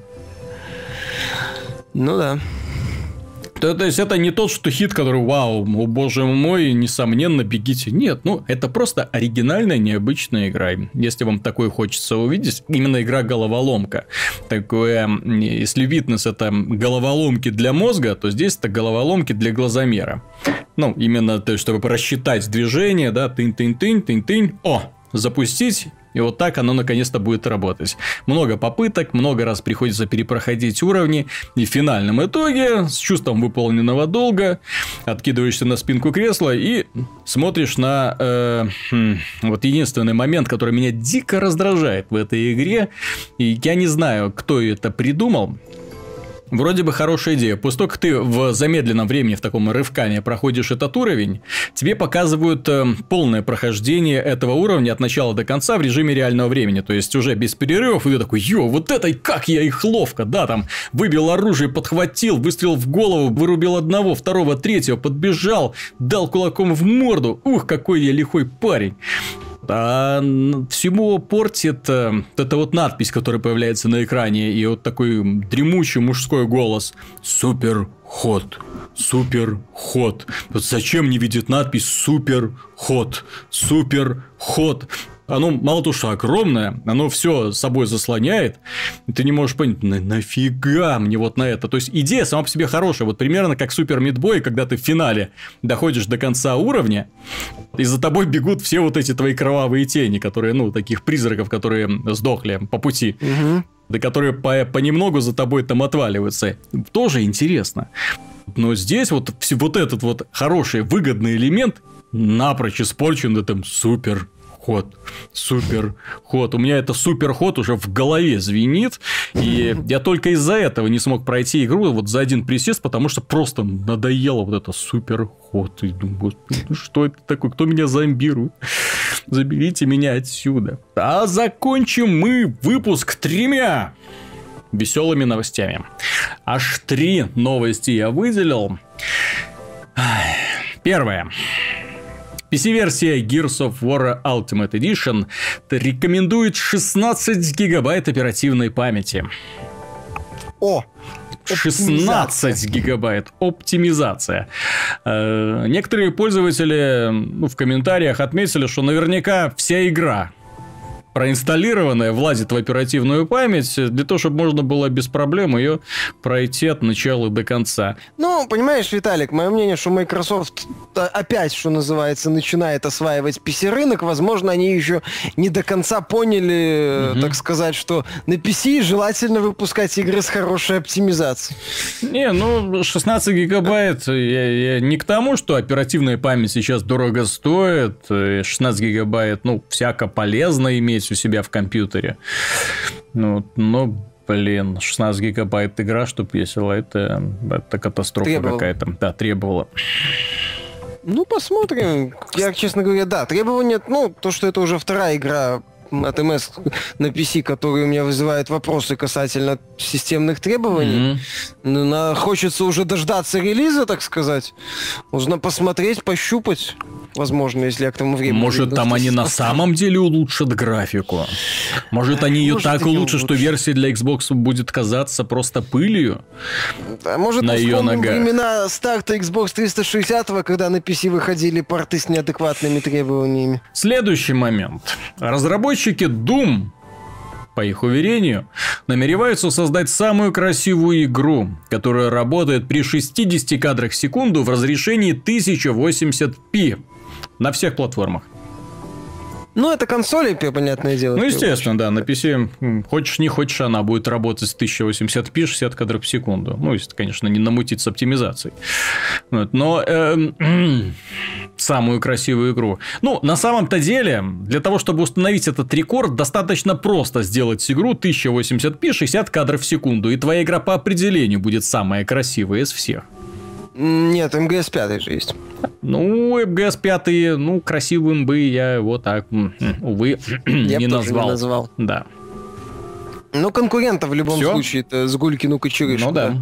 Speaker 2: Ну да.
Speaker 1: То, то есть это не тот, что хит, который, вау, о боже мой, несомненно, бегите. Нет, ну это просто оригинальная, необычная игра. Если вам такое хочется увидеть, именно игра головоломка. Такое, если Witness это головоломки для мозга, то здесь это головоломки для глазомера. Ну, именно, то, чтобы рассчитать движение, да, тынь-тынь-тынь, тынь-тынь, о, запустить и вот так оно наконец-то будет работать. Много попыток, много раз приходится перепроходить уровни. И в финальном итоге, с чувством выполненного долга, откидываешься на спинку кресла и смотришь на... Э, хм, вот единственный момент, который меня дико раздражает в этой игре. И я не знаю, кто это придумал. Вроде бы хорошая идея. После того, как ты в замедленном времени, в таком рывкане проходишь этот уровень, тебе показывают э, полное прохождение этого уровня от начала до конца в режиме реального времени. То есть уже без перерывов, и ты такой, ё, вот это как я их ловко, да, там, выбил оружие, подхватил, выстрелил в голову, вырубил одного, второго, третьего, подбежал, дал кулаком в морду. Ух, какой я лихой парень. А всему портит э, вот эта вот надпись, которая появляется на экране, и вот такой дремучий мужской голос. Супер ход. Супер ход. Вот зачем не видит надпись супер ход? Супер ход оно мало того, что огромное, оно все собой заслоняет, и ты не можешь понять, на нафига мне вот на это. То есть идея сама по себе хорошая, вот примерно как Супер Мидбой, когда ты в финале доходишь до конца уровня, и за тобой бегут все вот эти твои кровавые тени, которые, ну, таких призраков, которые сдохли по пути. Угу. Да которые по понемногу за тобой там отваливаются. Тоже интересно. Но здесь вот, вот этот вот хороший, выгодный элемент напрочь испорчен этим супер ход, супер ход. У меня это супер ход уже в голове звенит, и я только из-за этого не смог пройти игру вот за один присест, потому что просто надоело вот это супер ход. И думаю, ну что это такое, кто меня зомбирует? Заберите меня отсюда. А закончим мы выпуск тремя веселыми новостями. Аж три новости я выделил. Первое. PC-версия Gears of War Ultimate Edition рекомендует 16 гигабайт оперативной памяти.
Speaker 2: О!
Speaker 1: 16 гигабайт. Оптимизация. Э, некоторые пользователи ну, в комментариях отметили, что наверняка вся игра проинсталлированная влазит в оперативную память для того, чтобы можно было без проблем ее пройти от начала до конца.
Speaker 2: Ну, понимаешь, Виталик, мое мнение, что Microsoft опять, что называется, начинает осваивать PC-рынок. Возможно, они еще не до конца поняли, угу. так сказать, что на PC желательно выпускать игры с хорошей оптимизацией.
Speaker 1: Не, ну, 16 гигабайт, я, я не к тому, что оперативная память сейчас дорого стоит, 16 гигабайт, ну, всяко полезно иметь иметь у себя в компьютере. Ну, но блин, 16 гигабайт игра, чтобы весело, это, это катастрофа какая-то. Да, требовала.
Speaker 2: Ну, посмотрим. Я, честно говоря, да, требования, ну, то, что это уже вторая игра от МС на PC, которые у меня вызывают вопросы касательно системных требований. Mm-hmm. Но хочется уже дождаться релиза, так сказать. Нужно посмотреть, пощупать возможно, если я к тому времени...
Speaker 1: Может, там они на самом деле улучшат графику? Может, они ее так улучшат, что версия для Xbox будет казаться просто пылью?
Speaker 2: А может, на ее ногах? времена старта Xbox 360, когда на PC выходили порты с неадекватными требованиями.
Speaker 1: Следующий момент. Разработчики Doom по их уверению, намереваются создать самую красивую игру, которая работает при 60 кадрах в секунду в разрешении 1080p на всех платформах.
Speaker 2: Ну, это консоли, понятное дело.
Speaker 1: Ну, естественно, да. На PC, хочешь не хочешь, она будет работать с 1080p 60 кадров в секунду. Ну, если, конечно, не намутить с оптимизацией. Вот. Но э, самую красивую игру. Ну, на самом-то деле, для того, чтобы установить этот рекорд, достаточно просто сделать игру 1080p 60 кадров в секунду. И твоя игра по определению будет самая красивая из всех.
Speaker 2: Нет, МГС 5 же есть.
Speaker 1: Ну, МГС 5, ну, красивым бы я его так, увы, я не назвал. не назвал. Да.
Speaker 2: Ну, конкурентов в любом Всё? случае, это с Гулькину Кочерышку.
Speaker 1: Ну да. да.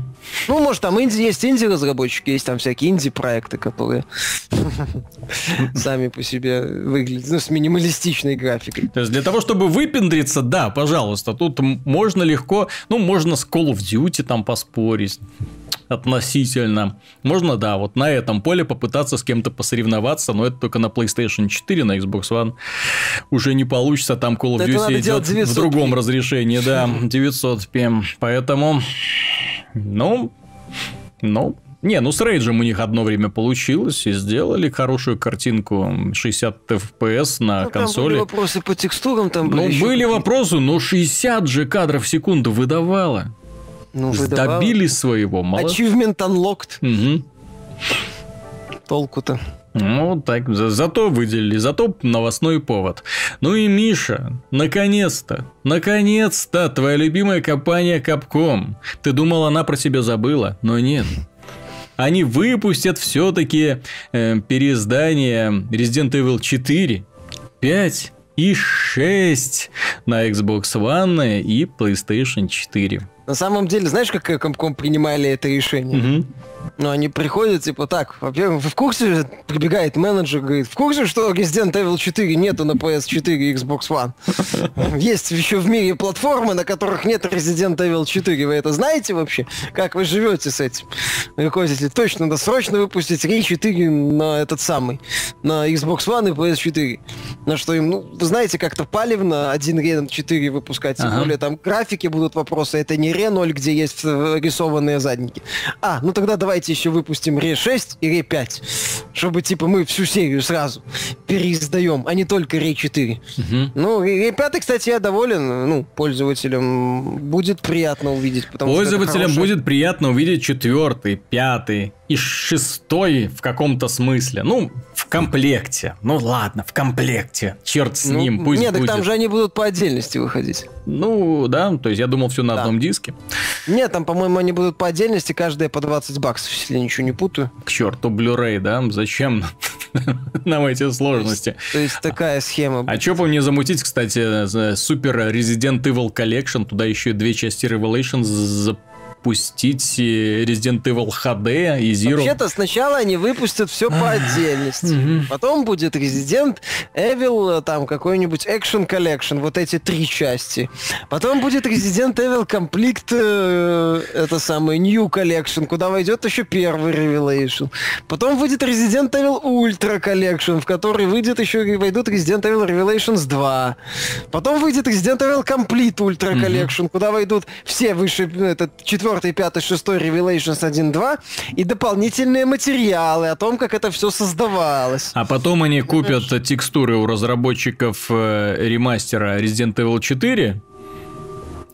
Speaker 2: Ну, может, там инди, есть инди-разработчики, есть там всякие инди-проекты, которые сами по себе выглядят, ну, с минималистичной графикой.
Speaker 1: То есть, для того, чтобы выпендриться, да, пожалуйста, тут можно легко, ну, можно с Call of Duty там поспорить относительно. Можно, да, вот на этом поле попытаться с кем-то посоревноваться, но это только на PlayStation 4, на Xbox One уже не получится, там Call of Duty идет в другом разрешении, да, 900p. Поэтому, ну, ну, не, ну с Рейджем у них одно время получилось и сделали хорошую картинку 60 FPS на ну, консоли. Там были
Speaker 2: вопросы по текстурам, там были.
Speaker 1: Ну, были вопросы, но 60 же кадров в секунду выдавало. Ну, выдавало. Добились своего,
Speaker 2: молодцы. Achievement unlocked.
Speaker 1: Угу.
Speaker 2: Толку-то.
Speaker 1: Ну, так, за, зато выделили, зато новостной повод. Ну и Миша, наконец-то, наконец-то твоя любимая компания Capcom. Ты думал, она про себя забыла, но нет. Они выпустят все-таки э, переиздание Resident Evil 4, 5 и 6 на Xbox One и PlayStation 4.
Speaker 2: На самом деле, знаешь, как Capcom принимали это решение? Угу. Ну, они приходят, типа, так, во-первых, вы в курсе, прибегает менеджер, говорит, в курсе, что Resident Evil 4 нету на PS4 и Xbox One? Есть еще в мире платформы, на которых нет Resident Evil 4. Вы это знаете вообще? Как вы живете с этим? Руководитель, точно, надо срочно выпустить Ray 4 на этот самый, на Xbox One и PS4. На что им, ну, вы знаете, как-то палевно один Ray 4 выпускать, тем более там графики будут вопросы, это не Re 0, где есть рисованные задники. А, ну тогда давайте еще выпустим Ре 6 и Ре 5, чтобы типа мы всю серию сразу переиздаем, а не только Ре 4. Угу. Ну, Ре 5, кстати, я доволен, ну, пользователям будет приятно увидеть.
Speaker 1: Потому Пользователям хорошая... будет приятно увидеть четвертый, пятый и шестой в каком-то смысле. Ну, в комплекте. Ну ладно, в комплекте. Черт с ну, ним, пусть
Speaker 2: Нет,
Speaker 1: будет.
Speaker 2: так там же они будут по отдельности выходить.
Speaker 1: Ну, да, то есть я думал все на да. одном диске.
Speaker 2: Нет, там, по-моему, они будут по отдельности, каждая по 20 баксов, если я ничего не путаю.
Speaker 1: К черту, Blu-ray, да? Зачем? нам эти сложности.
Speaker 2: То есть такая схема.
Speaker 1: А что по мне замутить, кстати, супер Resident Evil Collection, туда еще две части Revelations запустить Resident Evil HD и Zero.
Speaker 2: Вообще-то сначала они выпустят все по отдельности. Потом будет Resident Evil, там какой-нибудь Action Collection, вот эти три части. Потом будет Resident Evil Complete, э, это самый New Collection, куда войдет еще первый Revelation. Потом выйдет Resident Evil Ultra Collection, в который выйдет еще и войдут Resident Evil Revelations 2. Потом выйдет Resident Evil Complete Ultra Collection, куда войдут все выше, этот четвертый 4, 5, 6 Revelations 1.2 и дополнительные материалы о том, как это все создавалось.
Speaker 1: А потом они купят текстуры у разработчиков э, ремастера Resident Evil 4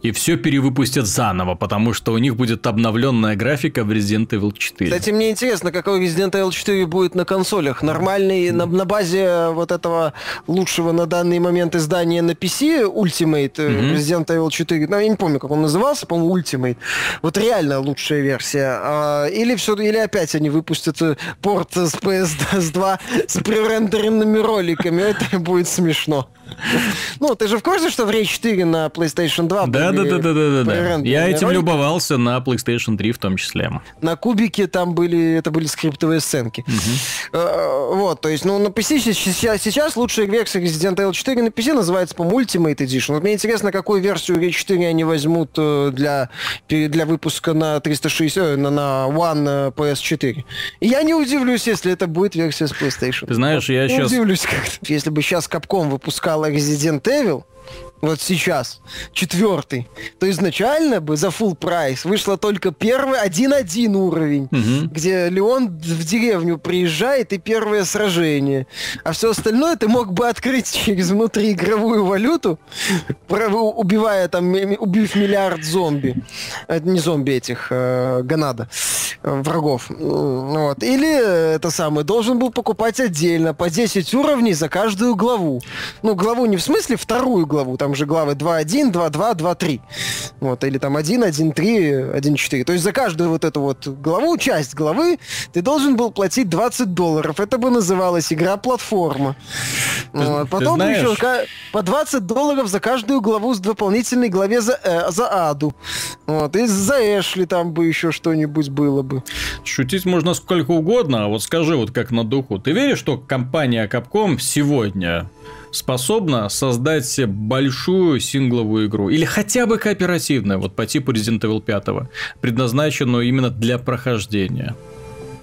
Speaker 1: и все перевыпустят заново, потому что у них будет обновленная графика в Resident Evil 4.
Speaker 2: Кстати, мне интересно, какой Resident Evil 4 будет на консолях. Нормальный, на, на базе вот этого лучшего на данный момент издания на PC Ultimate mm-hmm. Resident Evil 4, ну, я не помню, как он назывался, по-моему, Ultimate. Вот реально лучшая версия. А, или все, или опять они выпустят э, порт с PS2 с пререндеренными роликами. Это будет смешно. Ну, ты же в курсе, что в Rage 4 на PlayStation 2
Speaker 1: да, да, да, да, да, да. Я этим ролики? любовался на PlayStation 3 в том числе.
Speaker 2: На кубике там были, это были скриптовые сценки. Угу. Вот, то есть, ну, на PC сейчас, сейчас лучшая версия Resident Evil 4 на PC называется, по-моему, Ultimate Edition. Вот мне интересно, какую версию Rage 4 они возьмут э, для, для выпуска на 360, э, на, на One PS4. И я не удивлюсь, если это будет версия с PlayStation.
Speaker 1: Ты знаешь, вот, я не сейчас... удивлюсь
Speaker 2: как-то. Если бы сейчас Capcom выпускала Resident Evil, вот сейчас, четвертый, то изначально бы за full прайс вышло только первый один-один уровень, угу. где Леон в деревню приезжает и первое сражение. А все остальное ты мог бы открыть через внутриигровую валюту, убивая там, убив миллиард зомби. Это не зомби этих, э, Ганада, э, врагов. Вот. Или это самое, должен был покупать отдельно по 10 уровней за каждую главу. Ну, главу не в смысле вторую главу, там же главы 2.1, 2.2, 2.3. Вот, или там 1, 1.3, 1.4. То есть за каждую вот эту вот главу, часть главы, ты должен был платить 20 долларов. Это бы называлась игра-платформа. Вот. Потом знаешь... еще по 20 долларов за каждую главу с дополнительной главе за, э, за Аду. Вот. И за Эшли там бы еще что-нибудь было бы.
Speaker 1: Шутить можно сколько угодно, а вот скажи вот как на духу. Ты веришь, что компания Capcom сегодня способна создать большую сингловую игру, или хотя бы кооперативную, вот по типу Resident Evil 5, предназначенную именно для прохождения.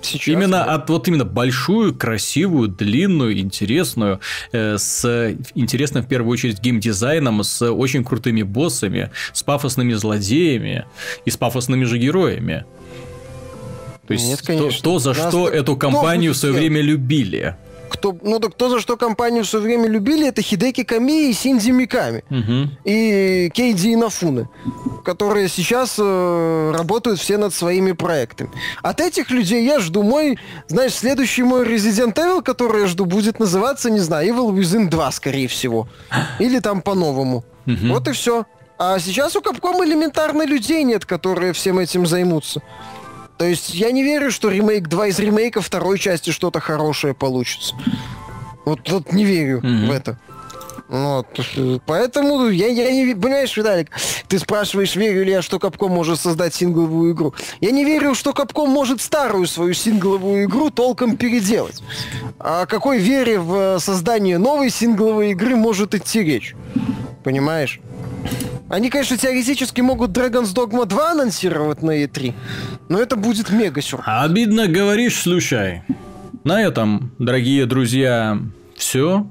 Speaker 1: Сейчас, именно да. от вот именно большую, красивую, длинную, интересную, э, с интересным в первую очередь геймдизайном, с очень крутыми боссами, с пафосными злодеями и с пафосными же героями. То есть Нет, конечно. то, то за Нас что эту компанию в свое время любили
Speaker 2: кто, ну так кто за что компанию все время любили, это Хидеки Ками и Синдзи Миками. Угу. И Кейди Инафуны, которые сейчас э, работают все над своими проектами. От этих людей я жду мой, знаешь, следующий мой Resident Evil, который я жду, будет называться, не знаю, Evil Within 2, скорее всего. Или там по-новому. Угу. Вот и все. А сейчас у Capcom элементарно людей нет, которые всем этим займутся. То есть я не верю, что ремейк 2 из ремейка второй части что-то хорошее получится. Вот тут не верю mm-hmm. в это. Вот. Поэтому я, я не... Понимаешь, Виталик, ты спрашиваешь, верю ли я, что Капком может создать сингловую игру. Я не верю, что Капком может старую свою сингловую игру толком переделать. О какой вере в создание новой сингловой игры может идти речь? Понимаешь? Они, конечно, теоретически могут Dragon's Dogma 2 анонсировать на E3, но это будет мега сюрприз.
Speaker 1: Обидно говоришь, слушай. На этом, дорогие друзья, все.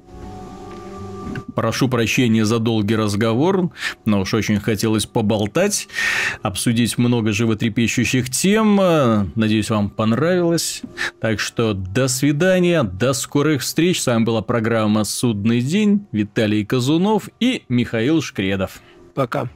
Speaker 1: Прошу прощения за долгий разговор, но уж очень хотелось поболтать, обсудить много животрепещущих тем. Надеюсь, вам понравилось. Так что до свидания, до скорых встреч. С вами была программа «Судный день». Виталий Казунов и Михаил Шкредов.
Speaker 2: Пока.